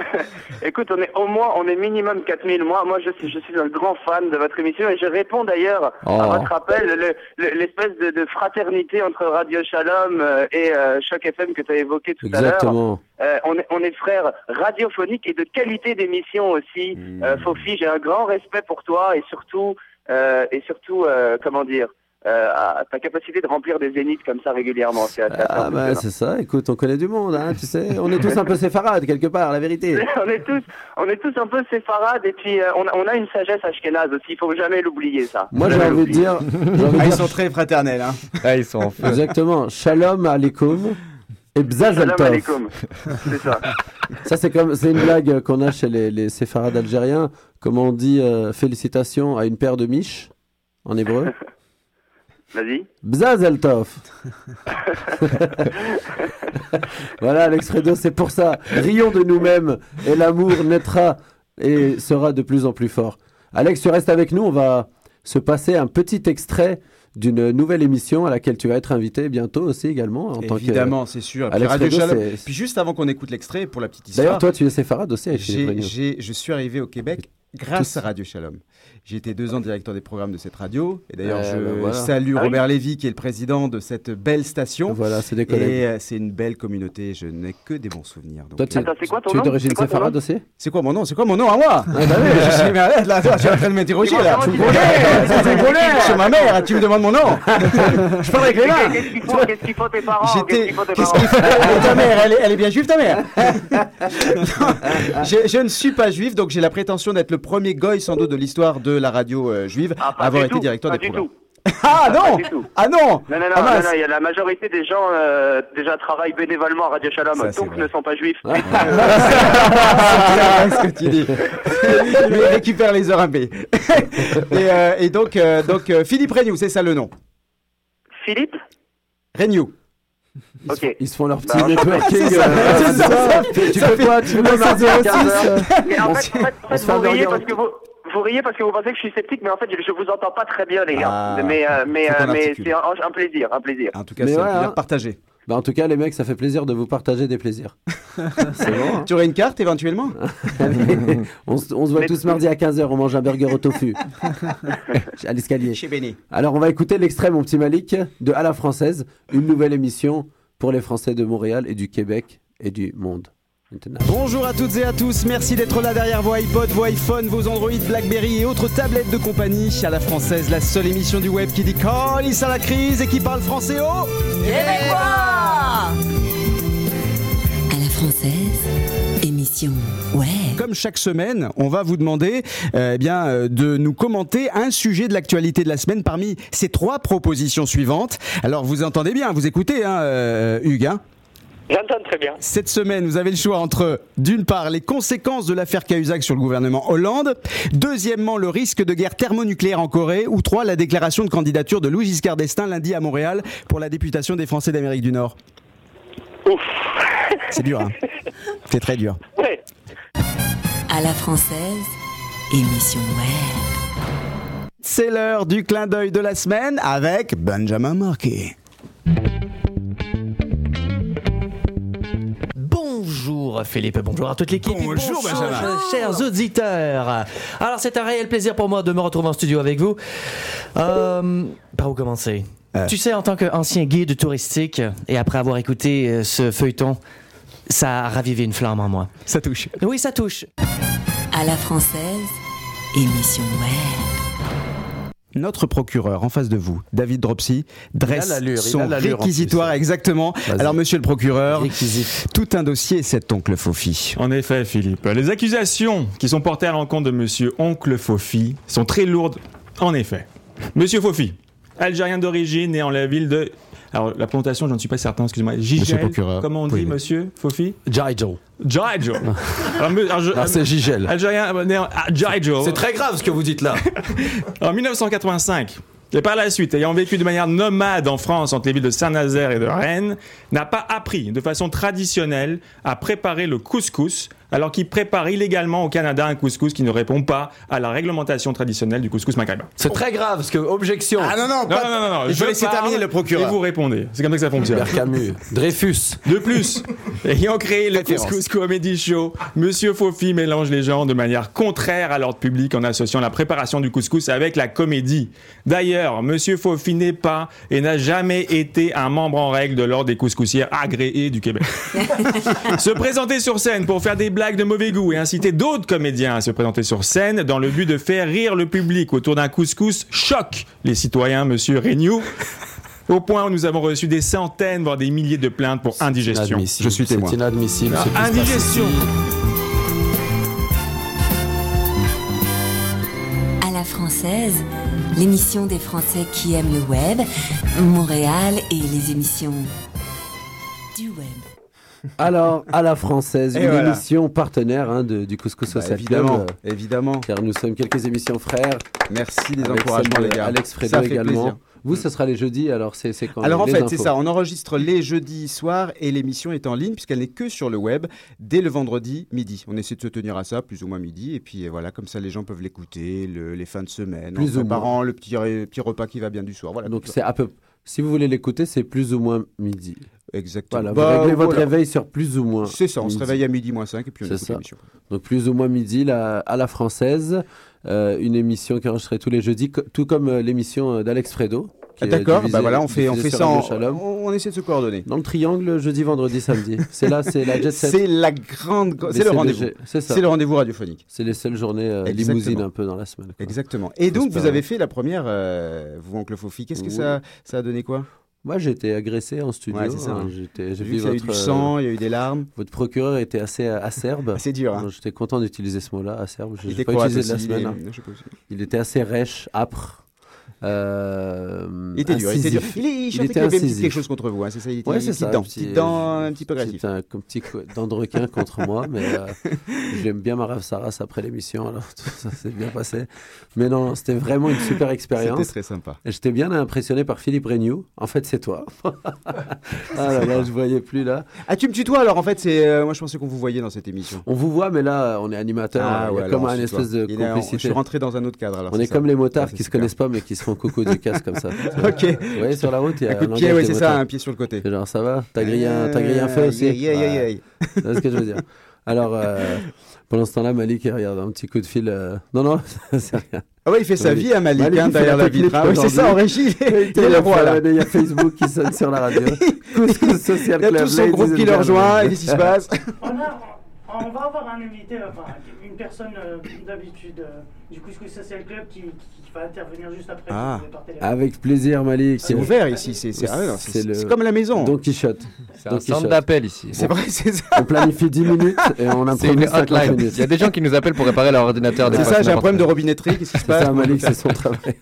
<laughs> Écoute, on est au moins, on est minimum 4000. Moi, moi, je suis, je suis un grand fan de votre émission et je réponds d'ailleurs Oh. à votre appel, le- le- l'espèce de, de fraternité entre Radio Shalom euh, et euh, Choc FM que tu as évoqué tout à l'heure. Exactement. Euh, on, est, on est frères radiophoniques et de qualité d'émission aussi. Euh, Fofi, j'ai un grand respect pour toi et surtout, euh, et surtout, euh, comment dire, euh, à ta capacité de remplir des zéniths comme ça régulièrement. C'est assez Ah bah c'est ça, écoute, on connaît du monde, hein, tu sais. On est tous un peu séfarades quelque part, la vérité. <laughs> on est tous, on est tous un peu séfarades et puis euh, on, a, on a une sagesse ashkénaze aussi. Il faut jamais l'oublier ça. Moi <laughs> j'ai envie de dire... Ah, ils dire- sont très fraternels. Hein. Ah, ils sont en feu. Exactement, Shalom alaikum et. C'est ça. <laughs> Ça, c'est comme, c'est une blague qu'on a chez les, les séfarades algériens. Comment on dit euh, félicitations à une paire de miches en hébreu? Vas-y. Bzaz Altov. <laughs> voilà, Alex Fredo, c'est pour ça. Rions de nous-mêmes et l'amour naîtra et sera de plus en plus fort. Alex, tu restes avec nous. On va se passer un petit extrait d'une nouvelle émission à laquelle tu vas être invité bientôt aussi également. En tant que- Évidemment, c'est sûr. Puis Alex Radio Puis juste avant qu'on écoute l'extrait, pour la petite histoire. D'ailleurs, toi, tu es séfarade aussi j'ai- je suis arrivé au Québec grâce à Radio Shalom. J'ai été deux ans directeur des programmes de cette radio. Et d'ailleurs, Euh, je ben voilà. salue Ah oui. Robert Lévy, qui est le président de cette belle station. Voilà, c'est des collègues. Et euh, c'est une belle communauté. Je n'ai que des bons souvenirs. Donc, Toi, tu- Attends, c'est quoi ton tu es nom d'origine C'est quoi ton séfarade aussi C'est quoi mon nom C'est quoi mon nom à moi Ah, bah oui. <laughs> Je suis là, attends, tu es en train de m'interroger là. Tu me connais. Chez ma mère, tu me demandes mon nom. <laughs> Je parle avec les mains. Qu'est-ce qu'ils font, tes parents Qu'est-ce J'étais. qu'ils font ta mère, elle est, bien juive, ta mère <laughs> je ne suis pas juif, donc j'ai la prétention d'être le premier goy sans doute de l'histoire de la radio euh, juive Ah, à avoir été tout, directeur des programmes. tout. Ah non. Ah non Non, non, non, Ah, non, il y a la majorité des gens euh, déjà travaillent bénévolement à Radio Shalom, Ça, donc ne sont pas juifs. <laughs> C'est ce que tu dis. <laughs> Mais récupère les heures imbées. <laughs> et, euh, et donc, euh, donc Philippe Regnou, c'est ça le nom Philippe? Regnou. Ok. Ils se font leur petit Bah, networking. c'est ça, euh, ça. Tu fais quoi Tu fais quoi ça mardi fait au 15 6, euh, Mais en fait, se- en fait, se vous, riez parce que vous, vous riez parce que vous pensez que je suis sceptique, mais en fait, je, je vous entends pas très bien, les gars. Ah, mais euh, mais, euh, mais c'est un, un plaisir, un plaisir. En tout cas, c'est ouais, un plaisir hein. partagé. Bah, en tout cas, les mecs, ça fait plaisir de vous partager des plaisirs. <laughs> C'est bon. hein Tu aurais une carte éventuellement Allez, <laughs> on, se- on se voit tous mardi à 15h, on mange un burger au tofu. <laughs> à l'escalier. Chez Béné. Alors, on va écouter l'extrait, mon petit Malik, de À la française, une nouvelle émission pour les Français de Montréal et du Québec et du monde. Maintenant. Bonjour à toutes et à tous, merci d'être là derrière vos iPods, vos iPhones, vos Android, Blackberry et autres tablettes de compagnie. À la française, la seule émission du web qui dit colis à la crise et qui parle français au À la française, émission ouais. Comme chaque semaine, on va vous demander euh, eh bien, euh, de nous commenter un sujet de l'actualité de la semaine parmi ces trois propositions suivantes. Alors vous entendez bien, vous écoutez, hein, euh, Hugues hein? J'entends très bien. Cette semaine, vous avez le choix entre, d'une part, les conséquences de l'affaire Cahuzac sur le gouvernement Hollande, deuxièmement, le risque de guerre thermonucléaire en Corée, ou trois, la déclaration de candidature de Louis Giscard d'Estaing lundi à Montréal pour la députation des Français d'Amérique du Nord. Ouf. C'est dur, hein C'est très dur. Ouais. À la française, émission web. C'est l'heure du clin d'œil de la semaine avec Benjamin Marquet. Bonjour Philippe, bonjour à toute l'équipe. Bonjour, Benjamin. chers auditeurs. Alors c'est un réel plaisir pour moi de me retrouver en studio avec vous. Euh, par où commencer Tu sais, en tant qu'ancien guide touristique, et après avoir écouté euh, ce feuilleton, ça a ravivé une flamme en moi. Ça touche. Oui, ça touche. À la française, émission web. Notre procureur en face de vous, David Dropsy, dresse son réquisitoire exactement. Alors monsieur le procureur, Réquisite. tout un dossier cet oncle Fofi. En effet, Philippe, les accusations qui sont portées à l'encontre de monsieur Oncle Fofi sont très lourdes. En effet. Monsieur Fofi, algérien d'origine, né en la ville de. Alors, la prononciation, je ne suis pas certain, excusez-moi. Gigel, Monsieur le procureur. Comment on dit, Oui, monsieur Fofi? <laughs> Je- Ah, c'est Gigel. Algérien, euh, né en ah, Jaijo. C'est très grave ce que vous dites là. <laughs> En 1985, et par la suite, ayant vécu de manière nomade en France entre les villes de Saint-Nazaire et de Rennes, n'a pas appris de façon traditionnelle à préparer le couscous, alors qu'il prépare illégalement au Canada un couscous qui ne répond pas à la réglementation traditionnelle du couscous maghrébin. C'est très grave parce que objection. Ah non, non, Non, pas- non, non, je laisser parle terminer le procureur. Et vous répondez. C'est comme ça que ça fonctionne. Camus. Dreyfus. De plus, <laughs> ayant créé le. Couscous Comedy Show, Monsieur Fofi mélange les gens de manière contraire à l'ordre public en associant la préparation du couscous avec la comédie. D'ailleurs, Monsieur Fofi n'est pas et n'a jamais été un membre en règle de l'ordre des couscoussières agréées du Québec. <laughs> se présenter sur scène pour faire des blagues de mauvais goût et inciter d'autres comédiens à se présenter sur scène dans le but de faire rire le public autour d'un couscous choque les citoyens, Monsieur Regnoux. Au point où nous avons reçu des centaines, voire des milliers de plaintes pour indigestion. Je suis témoin. C'est inadmissible. Ah, indigestion. À la française, l'émission des Français qui aiment le web, Montréal et les émissions. <laughs> Alors, à la française, Et une voilà. émission partenaire hein, de- du Couscous Bah, Social évidemment, Club, euh, évidemment. car nous sommes quelques émissions frères. Merci des encouragements les gars. Alex Fredo également. plaisir. Vous, ce sera les jeudis, alors c'est quand Alors en fait, c'est ça, on enregistre les jeudis soirs et l'émission est en ligne puisqu'elle n'est que sur le web dès le vendredi midi. On essaie de se tenir à ça, plus ou moins midi, et puis euh, voilà, comme ça les gens peuvent l'écouter le- les fins de semaine, Plus en ou préparant le petit, petit repas qui va bien du soir. Voilà, Donc c'est à peu. Si vous voulez l'écouter, c'est plus ou moins midi. Exactement. Voilà, Bah, vous réglez votre voilà. réveil sur plus ou moins. C'est ça, on se réveille à midi moins 5 et puis on écoute l'émission. Donc plus ou moins midi la- à la française, euh, une émission qui est enregistrée tous les jeudis, tout comme euh, l'émission euh, d'Alex Fredo. Ah, D'accord, bah voilà, on fait, on fait ça, en- on, on essaie de se coordonner. Dans le triangle, jeudi, vendredi, samedi. C'est là, c'est la jet set. <laughs> C'est la grande, c'est le rendez-vous. C'est ça. C'est le rendez-vous radiophonique. C'est les seules journées euh, limousines un peu dans la semaine. quoi. Exactement. Et donc vous avez fait la première, euh, vous oncle Fofi. Qu'est-ce que Oui. ça, ça a donné quoi? Moi, j'ai été agressé en studio. Ouais, c'est ça. hein. J'étais- J'ai vu qu'il y a eu du sang, il y a eu des larmes. Votre procureur était assez acerbe. <laughs> C'est dur. Hein. J'étais content d'utiliser ce mot-là, acerbe. Je Il était pas utilisé de la semaine. il est- hein. Il était assez rêche, âpre. Euh, Il était dur, il était dur. Il, est- il qu'il était avait quelque chose contre vous, hein, c'est ça, il était Ouais, c'est ça. dent, un petit- dent un petit peu agressif. Un petit dent de requin contre moi, mais euh, <laughs> j'aime bien ma rêve Saras après l'émission, alors tout ça s'est bien passé. Mais non, c'était vraiment une super expérience. C'était très sympa. J'étais bien impressionné par Philippe Regnoux. En fait, c'est toi. <laughs> ah là là, je voyais plus là. Ah, tu me tutoies alors en fait, c'est euh, moi je pensais qu'on vous voyait dans cette émission. On vous voit, mais là, on est animateur. Ah, il ouais, comme un espèce de Il complicité. je suis rentré dans un autre cadre. on est comme les motards qui se connaissent pas, mais qui se font coco du casque comme ça. <laughs> Ok. Voyez, sur la route, il y a Un coup de pied, ouais, c'est ça, un pied sur le côté. C'est Genre, ça va T'as grillé, un- t'as grillé un feu aussi Aïe, aïe, aïe, Ouais. aïe. <laughs> Tu vois ce que je veux dire Alors, euh, pendant ce temps-là, Malik, il regarde un petit coup de fil. euh, Non, non, <laughs> c'est rien. Ah ouais, il fait sa vie à Malik, hein, il fait derrière la vitre. Ah oui, c'est ça, en régie, il Il roi, y a Facebook qui sonne sur la radio. Couscous Social Il y a Club, tout son groupe qui le rejoint, qu'est-ce qui se passe On, va avoir un invité, enfin, une personne euh, d'habitude euh, du Couscous Social Club qui, qui va intervenir juste après. Ah. Avec plaisir, Malik. C'est ouvert ici, c'est- le- comme la maison. Don Quichotte. C'est un centre d'appel ici. C'est vrai, c'est ça. On planifie 10 minutes et on C'est improvise une 50 hotline. minutes. Il y a des gens qui nous appellent pour réparer leur ordinateur. C'est ça, j'ai un problème de robinetterie, qu'est-ce qui se C'est passe ça, Malik, c'est son travail. <laughs>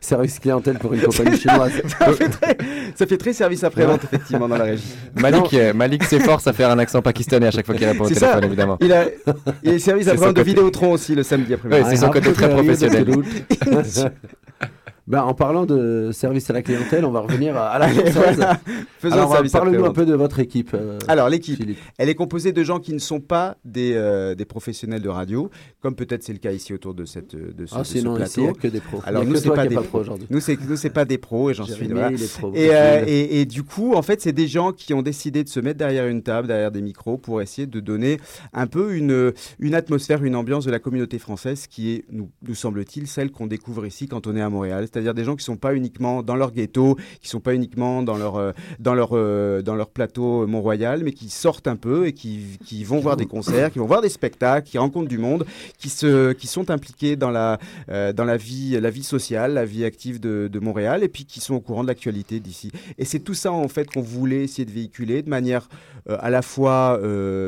Service clientèle pour une compagnie chinoise. ça, fait très, ça fait très service après-vente, effectivement, dans la régie. Malik, euh, Malik s'efforce à faire un accent pakistanais à chaque fois qu'il répond au C'est téléphone, ça. évidemment. Il a, il a service après-vente de. Vidéotron aussi le samedi après-midi. Côté très professionnel. <laughs> <laughs> Ben, en parlant de service à la clientèle, on va revenir à, à la <laughs> voilà. Alors, parlez-nous un peu de votre équipe. euh, Alors l'équipe, elle est composée de gens qui ne sont pas des, euh, des professionnels de radio, comme peut-être c'est le cas ici autour de cette de ce, Ah, de ce sinon, ici, plateau. a que des pros. Alors nous c'est pas des es pas pro aujourd'hui. Nous c'est pas des pros et j'en suis voilà. il est pro. Et, euh, et, et du coup en fait c'est des gens qui ont décidé de se mettre derrière une table, derrière des micros pour essayer de donner un peu une une atmosphère, une ambiance de la communauté française qui est nous, nous semble-t-il celle qu'on découvre ici quand on est à Montréal, c'est-à-dire des gens qui sont pas uniquement dans leur ghetto, qui sont pas uniquement dans leur euh, dans leur euh, dans leur plateau Mont-Royal, mais qui sortent un peu et qui, qui vont voir des concerts, qui vont voir des spectacles, qui rencontrent du monde, qui se qui sont impliqués dans la euh, dans la vie la vie sociale, la vie active de, de Montréal et puis qui sont au courant de l'actualité d'ici. Et c'est tout ça en fait qu'on voulait essayer de véhiculer de manière à la fois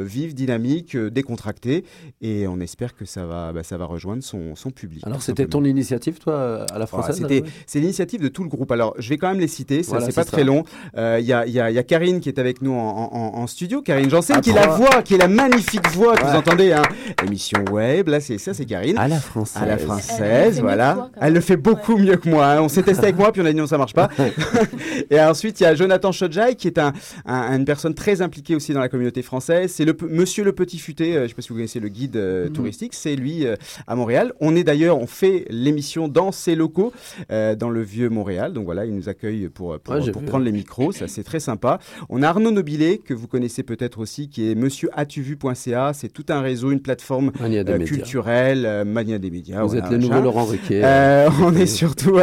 vive, dynamique, décontractée et on espère que ça va bah, ça va rejoindre son, son public. Alors, c'était ton initiative, toi, à la française là, ouais c'est l'initiative de tout le groupe. Alors, je vais quand même les citer, ça, Voilà, c'est pas ça. très long. Euh, Il y, a, y a- y a Karine qui est avec nous en, en- en studio. Karine Janssen, qui est la voix, qui est la magnifique voix que Ouais. vous entendez. Hein. Émission web, là, c'est ça, c'est Karine. À la française. À la Elle- elle française, que voilà. toi, elle le fait beaucoup mieux que moi. hein. On s'est testé avec moi, puis on a dit non, ça marche pas. <laughs> Et ensuite, il y a Jonathan Chodjai, qui est un, un- une personne très impliquée aussi dans la communauté française. C'est le Monsieur le Petit Futé, euh, je sais pas si vous connaissez le guide euh, Mhm. touristique, c'est lui euh, à Montréal. On est d'ailleurs, on fait l'émission dans ses locaux, euh, dans le vieux Montréal. Donc voilà, il nous accueille pour, pour, Ouais, j'ai pour vu, prendre les micros, ça c'est très sympa. On a Arnaud Nobilet, que vous connaissez peut-être aussi, qui est monsieur atuvu.ca. C'est tout un réseau, une plateforme euh, culturelle, euh, mania des médias. Vous êtes le nouveau Laurent Ruquier. Euh, <laughs> on est surtout.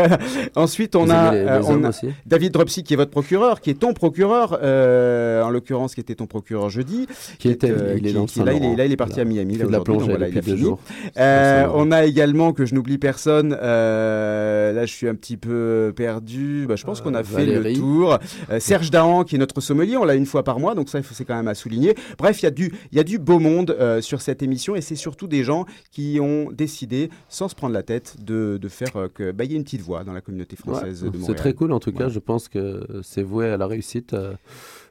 Ensuite, on a, aimez les- les on hommes a aussi David Dropsy, qui est votre procureur, qui est ton procureur, en l'occurrence, qui était ton procureur jeudi. Qui était- il est qui- là, il est, Saint-Laurent. là, il est parti Voilà. à Miami. Il là, de la donc plongée voilà, il a deux jours. On a également, que je n'oublie personne, là je suis un petit peu perdu, bah, je pense qu'on a fait le tour. Euh, Serge Dahan, qui est notre sommelier, on l'a une fois par mois, donc ça c'est quand même à souligner. Bref, il y, a du- il y a du beau monde euh, sur cette émission et c'est surtout des gens qui ont décidé, sans se prendre la tête, de, de faire euh, que bah, y ait une petite voix dans la communauté française Ouais, de Montréal. C'est très cool en tout cas, je pense que c'est voué à la réussite. euh,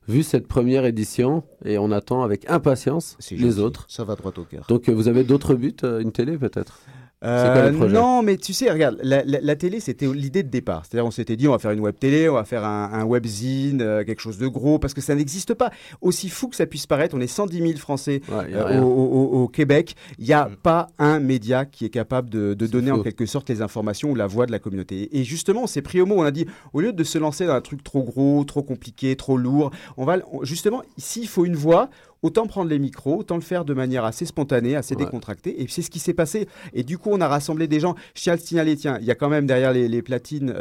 vu cette première édition, et on attend avec impatience les autres. Ça va droit au cœur. Donc euh, vous avez d'autres buts, euh, une télé peut-être? Euh, non, mais tu sais, regarde, la, la- la télé, c'était l'idée de départ. C'est-à-dire, on s'était dit, on va faire une web télé, on va faire un, un webzine, euh, quelque chose de gros, parce que ça n'existe pas. Aussi fou que ça puisse paraître, on est 110 000 Français euh, au, au- au Québec. Il n'y a pas un média qui est capable de, de donner en quelque sorte les informations ou la voix de la communauté. Et justement, on s'est pris au mot. On a dit, au lieu de se lancer dans un truc trop gros, trop compliqué, trop lourd, on va on- justement, ici, il faut une voix. Autant prendre les micros, autant le faire de manière assez spontanée, assez Ouais. décontractée. Et c'est ce qui s'est passé. Et du coup, on a rassemblé des gens. Je tiens à le signaler, tiens, il y a quand même derrière les, les platines, euh,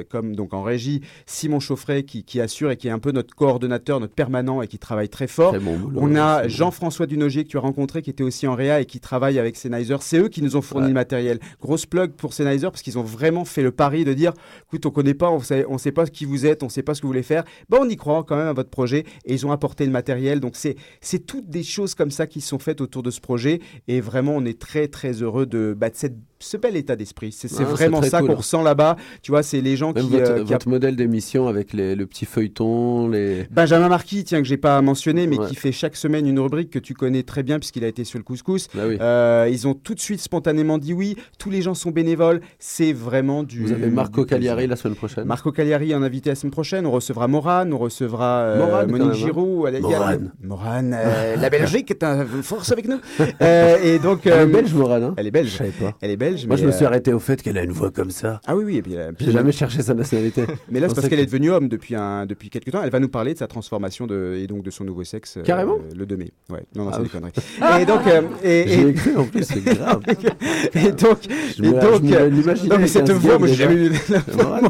euh, comme donc en régie, Simon Chauffret qui, qui assure et qui est un peu notre coordonnateur, notre permanent et qui travaille très fort. Très bon boulot, on a. Jean-François Dunogier que tu as rencontré, qui était aussi en Réa et qui travaille avec Sennheiser. C'est eux qui nous ont fourni le matériel. Grosse plug pour Sennheiser parce qu'ils ont vraiment fait le pari de dire, écoute, on connaît pas, on sait, on sait pas qui vous êtes, on sait pas ce que vous voulez faire. Bon, on y croit quand même à votre projet et ils ont apporté le matériel. Donc c'est, c'est toutes des choses comme ça qui sont faites autour de ce projet. Et vraiment on est très très heureux de, bah, cette- ce bel état d'esprit. C'est, Ah, vraiment ça cool. qu'on ressent là-bas. Tu vois, c'est les gens Même qui, votre, euh, qui votre modèle d'émission avec les, le petit feuilleton, les... Benjamin Marquis, tiens, que j'ai pas mentionné, mais Ouais. qui fait chaque semaine une rubrique que tu connais très bien puisqu'il a été sur le couscous. Bah oui. Euh, ils ont tout de suite spontanément dit oui. Tous les gens sont bénévoles. C'est vraiment du. Vous avez Marco. Cagliari la semaine prochaine. Marco Cagliari en invité la semaine prochaine. On recevra Morane, on recevra euh, Morane, Monique hein. Giroud. elle est- il y a- Morane. Morane, euh, <laughs> la Belgique est un force avec nous. <laughs> Euh, et donc, Elle est belge, Morane, hein Elle est belge. Je savais pas. Elle est belge. Moi, mais, je me suis euh, arrêté au fait qu'elle a une voix comme ça. Ah oui, oui. Et puis, puis- J'ai jamais cherché sa nationalité. <laughs> Mais là, c'est parce qu'elle est devenue homme depuis, un, depuis quelques temps. Elle va nous parler de sa transformation de, et donc de son nouveau sexe. euh, Carrément Le 2 mai. Ouais, non, non, Ah c'est des conneries. <laughs> et donc. euh, et, et- cru, en plus, c'est grave. <laughs> et donc. Je et donc je euh, non, mais cette voix, moi, j'ai jamais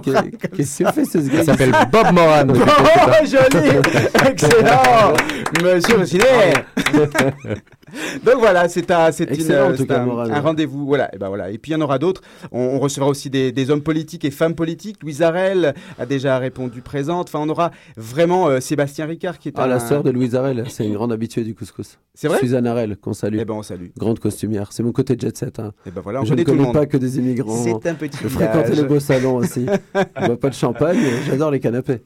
qu'est- Qu'est-ce que fait ce gars Il s'appelle Bob Moran. Oh, joli Excellent Monsieur le ciné <laughs> Donc voilà, c'est un, cas, un, rendez-vous. Voilà, et ben voilà. Et puis il y en aura d'autres. On, on recevra aussi des, des hommes politiques et femmes politiques. Louise Arel a déjà répondu présente. Enfin, on aura vraiment euh, Sébastien Ricard qui est Ah, un. la sœur de Louise Arel, c'est une grande habituée du couscous. C'est vrai? Suzanne Arel, qu'on salue. Eh ben, on salue. Grande costumière. C'est mon côté jet set. Hein. Eh ben voilà, on je ne le connais pas que des immigrants. C'est un petit Je fréquente village. les beaux salons aussi. <laughs> je bois pas de champagne, j'adore les canapés.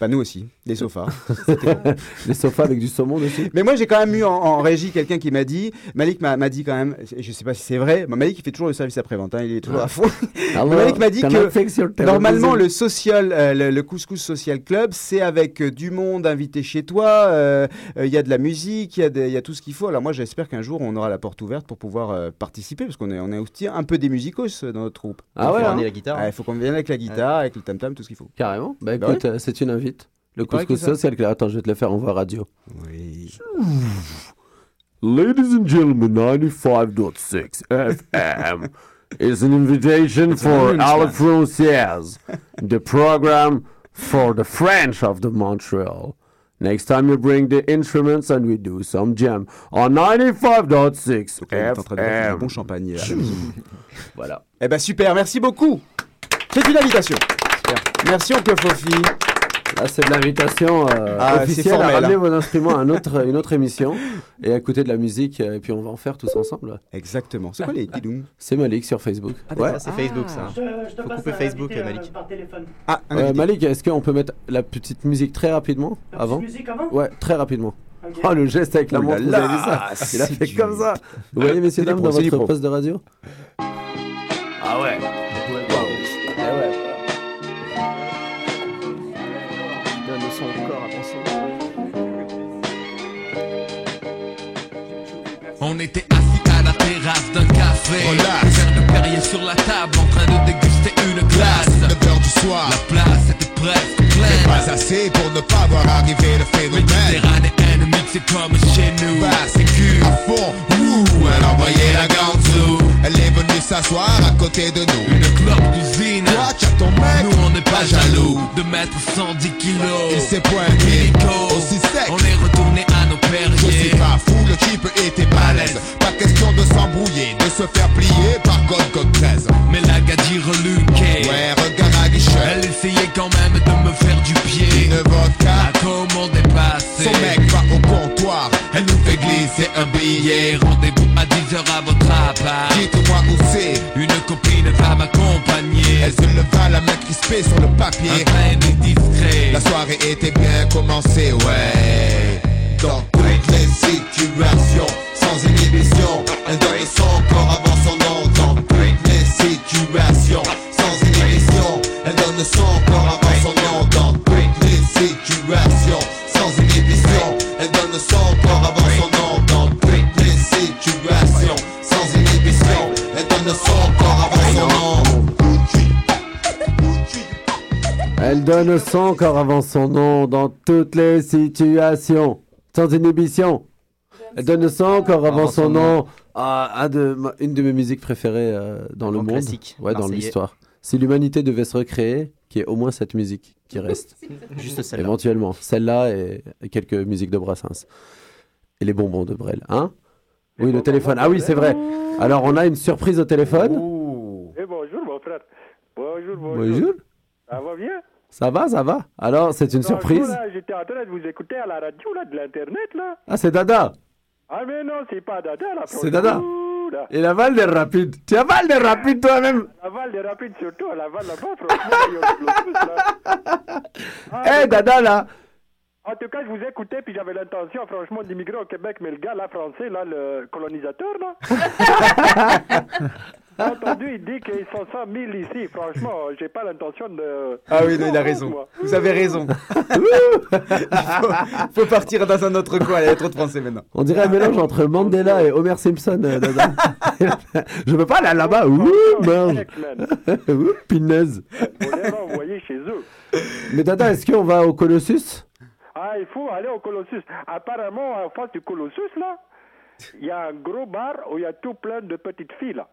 Bah nous aussi, des sofas. <laughs> Les sofas avec du saumon dessus. Mais moi j'ai quand même eu en, en régie quelqu'un qui m'a dit, Malik m'a m'a dit quand même, et je sais pas si c'est vrai, mais Malik il fait toujours le service après-vente, hein, il est toujours à fond. Alors, Mais Malik m'a dit que normalement le social, euh, le, le couscous social club, c'est avec euh, du monde invité chez toi, euh, euh, il y a de la musique, il y, a des- il y a tout ce qu'il faut. Alors moi j'espère qu'un jour on aura la porte ouverte pour pouvoir euh, participer, parce qu'on est, on est aussi un peu des musicos dans notre troupe. Ah Donc, ouais, faut hein. Il faut qu'on vienne avec la guitare, avec le tam-tam, tout ce qu'il faut. Carrément. Bah Bah écoute, ouais. euh, c'est une Le couscous Attends, je vais te le faire radio. Oui. Ladies and gentlemen, 95.6 FM <laughs> is an invitation for an Ala announcement. Française, the program for the French of the Montreal. Next time you bring the instruments and we do some jam on 95.6 Donc là, il est en train de boire du FM. bon champagne. là. <laughs> Voilà. Eh ben super, merci beaucoup. C'est une invitation. Merci Oncle Fofi. Là, c'est de l'invitation euh, Ah, officielle à formel, ramener hein. vos instruments à un autre- une autre émission et à écouter de la musique euh, et puis on va en faire tous ensemble. Exactement. C'est quoi les tidoum C'est Malik sur Facebook. Ah, d'accord, c'est Facebook, ça. Je te, je te Faut passe couper Facebook, invité, euh, Malik. par téléphone. Ah, un Euh. Malik, est-ce qu'on peut mettre la petite musique très rapidement La avant petite musique avant Ouais, très rapidement. Oh, le geste avec la Oh là montre, vous avez vu ça c'est Il a fait du- comme ça. Vous voyez, messieurs, dames, dans votre poste de radio Ah ouais était assis à la terrasse d'un café Relax. Un verre de Perrier sur la table en train de déguster une glace 9 heures du soir. La place était presque Mais pleine pas assez pour ne pas voir arriver le phénomène. Méditerranéenne mixée comme chez nous Bah, c'est cul à fond. Ouh, elle envoyait la ganzou. Elle est venue s'asseoir à côté de nous. Une clope d'usine Toi, tu ton mec. Nous on n'est pas jaloux de mettre 110 kilos Il s'est pointé aussi sec. On est retourné Je perriers pas fou, le type était balèze. Pas question de s'embrouiller, de se faire plier par code code 13. Mais la gadie reluquée Ouais, regarde à guichet. Elle essayait quand même de me faire du pied Une vodka. À comment dépasser Son mec va au comptoir. Elle nous fait glisser un billet Rendez-vous à 10h à votre appart Dites-moi où c'est. Une copine va m'accompagner Elle se leva la main crispée sur le Un papier. train discret La soirée était bien commencée, ouais. Dans Elle donne son corps avant son nom dans toutes les situations, sans inhibition. Elle donne son corps avant son nom. Ah, de ma- une de mes musiques préférées euh, dans le monde. classique, Ouais, dans marseillais. l'histoire. Si l'humanité devait se recréer, qu'il y ait au moins cette musique qui <laughs> reste. Juste celle-là. Éventuellement. Celle-là et, quelques musiques de Brassens. Et les bonbons de Brel. Hein? Oui, le téléphone. Ah oui, c'est vrai. Alors, on a une surprise au téléphone. Eh bonjour mon frère. Bonjour, bonjour. Bonjour. Ça va bien? Ça va, ça va. Alors, c'est une surprise. J'étais en train de vous écouter à la radio, là, de l'internet, là. Ah, c'est Dada. Ah mais non, c'est pas Dada, là. C'est Dada. Là. Et la Val des Rapides. Tu as Val des Rapides toi-même La Val des Rapides, surtout, la Val là-bas, franchement. <laughs> Ah, Eh, mais- Dada, là En tout cas, je vous écoutais, puis j'avais l'intention, franchement, d'immigrer au Québec, mais le gars, là, français, là, le colonisateur, là. <laughs> J'ai entendu, il dit qu'ils sont 100 000 ici. Franchement, j'ai pas l'intention de. Ah oui, non, il a raison. Moi. Vous avez raison. <laughs> il faut, faut partir dans un autre coin. Il y a trop de français maintenant. On dirait un mélange entre Mandela et Homer Simpson, euh, Dada. <laughs> Je veux pas aller là-bas. Ouh, merde. <laughs> Ouh, pinaise. Faut les renvoyer chez eux. Mais Dada, est-ce qu'on va au Colossus? Ah, il faut aller au Colossus. Apparemment, en face du Colossus, là, il y a un gros bar où il y a tout plein de petites filles, là.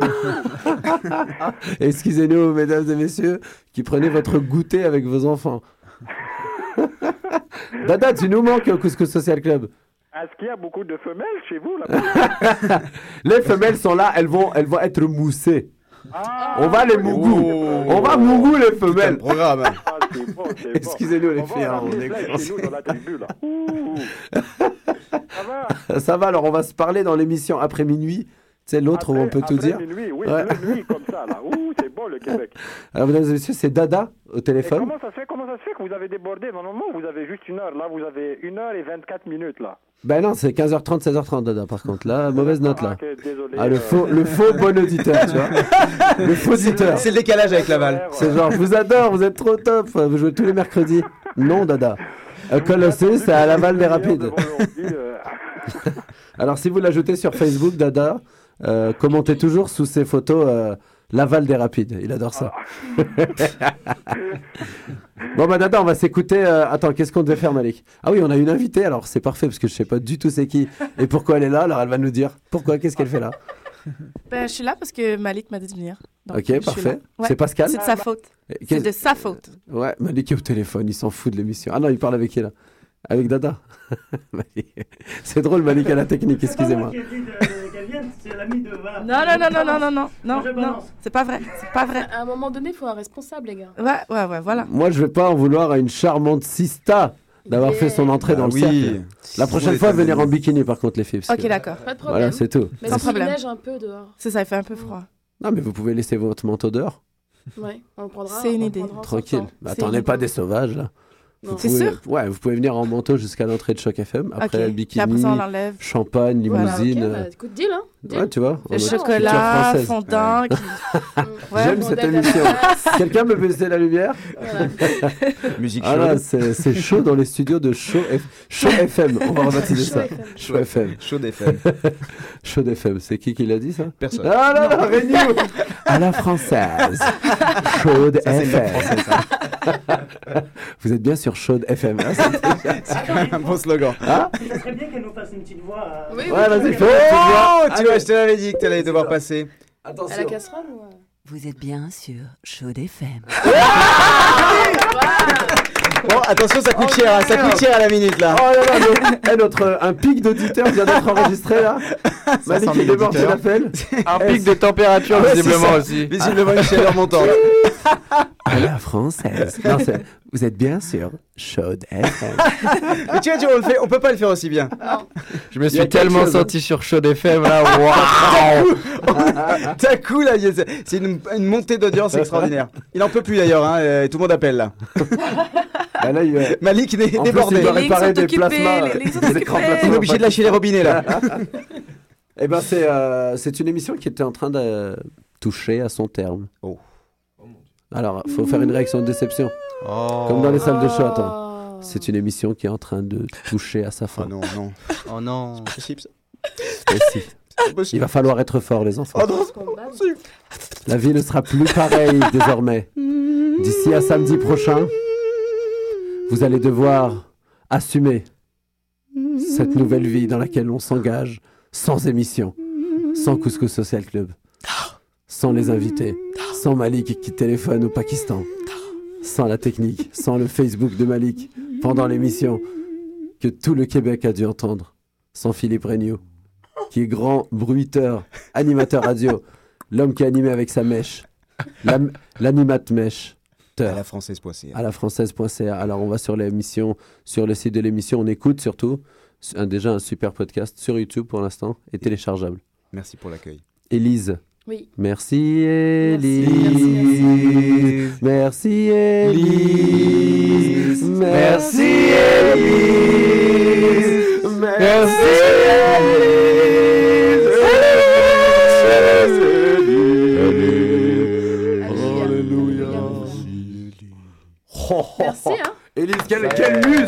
<laughs> Excusez-nous, mesdames et messieurs, qui prenez votre goûter avec vos enfants. <laughs> Dada, tu nous manques au Couscous Social Club. Est-ce qu'il y a beaucoup de femelles chez vous, là <laughs> Les femelles sont là, elles vont, elles vont être moussées. Ah, On va les mougou. On va mougou les femelles. Programme. Ah, bon, c'est bon. Excusez-nous les filles, hein, on est <laughs> Ça va, alors on va se parler dans l'émission après minuit. C'est l'autre où on peut tout dire. minuit, oui, Ouais. le nuit, comme ça, là. Ouh, c'est bon, le <laughs> Québec. Alors, mesdames et messieurs, c'est Dada au Et téléphone. comment ça se fait, comment ça se fait que vous avez débordé? Normalement, vous avez juste une heure. Là, vous avez une heure et 24 minutes, là. Ben non, c'est 15h30, 16h30, Dada, par contre. Là, mauvaise note, là. Ah, ok, désolé, Ah, le euh. faux, le faux bon auditeur, tu vois. <laughs> Le faux auditeur. C'est le décalage avec Laval. C'est genre, je vous adore, vous êtes trop top, vous jouez tous les mercredis. Non, Dada. Colossé, c'est à Laval des Rapides. euh. <laughs> Alors, si vous l'ajoutez sur Facebook, Dada, euh, commentez toujours sous ses photos euh, Laval des Rapides. Il adore ça. bon, bah, Dada, on va s'écouter. euh, Attends, qu'est-ce qu'on devait faire, Malik? Ah oui, on a une invitée, alors c'est parfait parce que je sais pas du tout c'est qui et pourquoi elle est là. Alors, elle va nous dire pourquoi, qu'est-ce qu'elle fait là? Ben, je suis là parce que Malik m'a dit de venir. Donc, Ok, parfait. Ouais. C'est Pascal? C'est de sa faute. C'est de sa faute. Ouais, Malik est au téléphone, il s'en fout de l'émission. Ah non, il parle avec qui là? Avec Dada? <laughs> C'est drôle, Malik à la technique, excusez-moi. C'est l'ami de. Voilà. Non, non, non, non, non, non, non, non, non, c'est pas vrai, c'est pas vrai. À un moment donné, il faut un responsable, les gars. Ouais, ouais, ouais, voilà. Moi, je vais pas en vouloir à une charmante Sista d'avoir Yeah. fait son entrée Bah dans le oui. cercle. La prochaine fois, venir en bikini, par contre, les filles. Ok, que- d'accord. Pas de problème. Voilà, c'est tout. Mais Sans problème. neige un peu dehors. C'est ça, il fait un peu froid. Non, mais vous pouvez laisser votre manteau dehors, Ouais, on le prendra. C'est une on idée. prendra tranquille. Bah, attendez une pas des sauvages, là. C'est pouvez- sûr Ouais, vous pouvez venir en manteau jusqu'à l'entrée de Choc FM. Après, Ok. le Puis bikini, après ça, on l'enlève. champagne, Voilà. limousine. Euh, bah, écoute, deal, hein. Ouais, tu vois. Le chocolat, fondant. qui- <laughs> Ouais, J'aime cette émission. <laughs> Quelqu'un peut baisser la lumière Voilà. <laughs> Musique Ah c'est c'est chaud dans les studios de Show, F- Show FM. On va rebaptiser Show ça. FM. Show FM. Chaude FM. Show FM. C'est qui qui l'a dit ça? Personne. Ah là là, Rémi À la française. Chaude Ça, c'est le FM. français, ça. Vous êtes bien sur Chaude FM. hein, c'est- quand même un bon slogan. Hein serait bien qu'elle nous fasse une petite voix. euh, Oui, Ouais, vas-y, fais Oh, une tu vois, je te l'avais dit que tu allais devoir passer. À la Attention. casserole ou... euh Vous êtes bien sur Chaude FM. <laughs> Attention, ça coûte cher, hein, ça coûte cher à la minute là. Oh là là, mais- eh, notre, un pic d'auditeurs vient d'être enregistré là. <laughs> Malik 500 est 000 débordé auditeurs. d'appels. Un pic de température, Ah visiblement aussi. Visiblement une chaleur montante. <laughs> À la française. Non, vous êtes bien sur Chaude FM. Mais tu vois, tu vois, on, le fait, on peut pas le faire aussi bien. Je me suis tellement senti sur Chaude FM là. <laughs> Waouh D'un coup, là, c'est une, une montée d'audience extraordinaire. Il en peut plus d'ailleurs, hein, tout le monde appelle là. Ah, là, il, euh, Malik est en plus, débordé. il doit réparer des plasmas. On est obligé de lâcher les robinets là. <laughs> Eh ben, c'est euh, c'est une émission qui était en train de toucher à son terme. Oh. Alors, faut faire une réaction de déception. Oh. Comme dans les salles de show, attends. Oh. C'est une émission qui est en train de toucher à sa fin. Oh non, non. Oh non. C'est possible ça. Et si. Il va falloir être fort, les enfants. Oh non. La vie ne sera plus pareille désormais. D'ici à samedi prochain, vous allez devoir assumer cette nouvelle vie dans laquelle on s'engage sans émission, sans Couscous Social Club, sans les invités, sans Malik qui téléphone au Pakistan, sans la technique, sans le Facebook de Malik pendant l'émission que tout le Québec a dû entendre, sans Philippe Regnault, qui est grand bruiteur, animateur radio, l'homme qui a animé avec sa mèche, l'animate mèche. À la française.ca. À la française.ca. Alors, on va sur l'émission, sur le site de l'émission, on écoute surtout. Un- déjà un super podcast sur YouTube pour l'instant et téléchargeable. Merci pour l'accueil. Élise. Oui. Merci Élise. merci, Merci Élise. Merci Élise. Merci Merci, Élise, quelle, quelle muse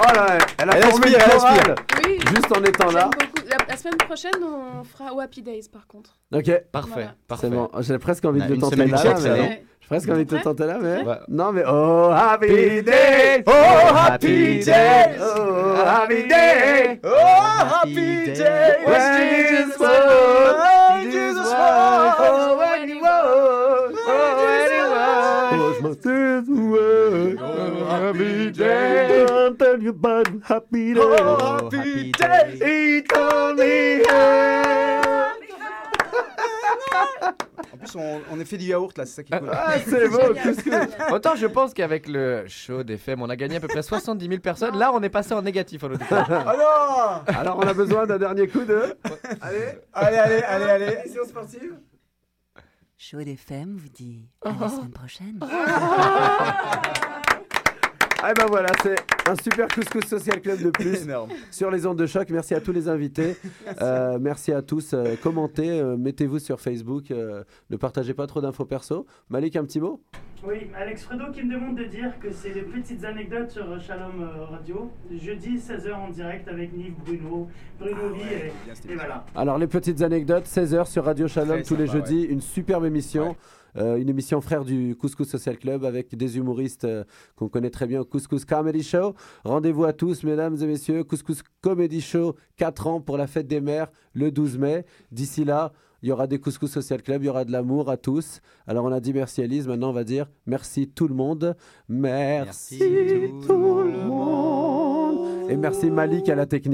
Oh là, elle a Elle formé inspire, une elle chorale. Oui. Juste en étant là. Beaucoup. La, la semaine prochaine, on fera au Happy Days, par contre. Ok. Parfait, Voilà. parfait. C'est bon. J'ai presque envie de tenter là, mais J'ai presque envie de tenter là, mais. Ouais. Non, mais oh, happy day! Oh, happy day! Oh, happy day! Oh, happy day! When Jesus was, Jesus was, oh, when he was, oh, when he was. Happy day! I'll tell you about happy day. Oh, happy day! Me hey. En plus, on, on a fait du yaourt là, c'est ça qui est cool. Ah, c'est beau, que... Autant je pense qu'avec le show des FM, on a gagné à peu près 70 000 personnes. Là, on est passé en négatif en auditeur. <laughs> Alors Alors, on a besoin d'un dernier coup de... Allez, Allez, allez, allez, allez. sportive Chaude FM vous dit à la semaine prochaine. <laughs> Ah ben voilà, c'est un super couscous social club de plus Énorme. sur les ondes de choc. Merci à tous les invités. <laughs> Euh, merci à tous. Euh, commentez, euh, mettez-vous sur Facebook. euh, ne partagez pas trop d'infos perso. Malik, un petit mot? Oui, Alex Fredo qui me demande de dire que c'est les petites anecdotes sur Shalom Radio. Jeudi 16h en direct avec Nive, Bruno, Bruno Lee et, et voilà. Alors les petites anecdotes, 16h sur Radio Shalom Très tous les jeudis, une superbe émission. Une émission frère du Couscous Social Club avec des humoristes euh, qu'on connaît très bien Couscous Comedy Show. Rendez-vous à tous, mesdames et messieurs. Couscous Comedy Show, 4 ans pour la fête des mères, le 12 mai. D'ici là, il y aura des Couscous Social Club, il y aura de l'amour à tous. Alors on a dit merci Elise, maintenant on va dire merci tout le monde. Merci, tout, le monde. Et merci Malik à la technique.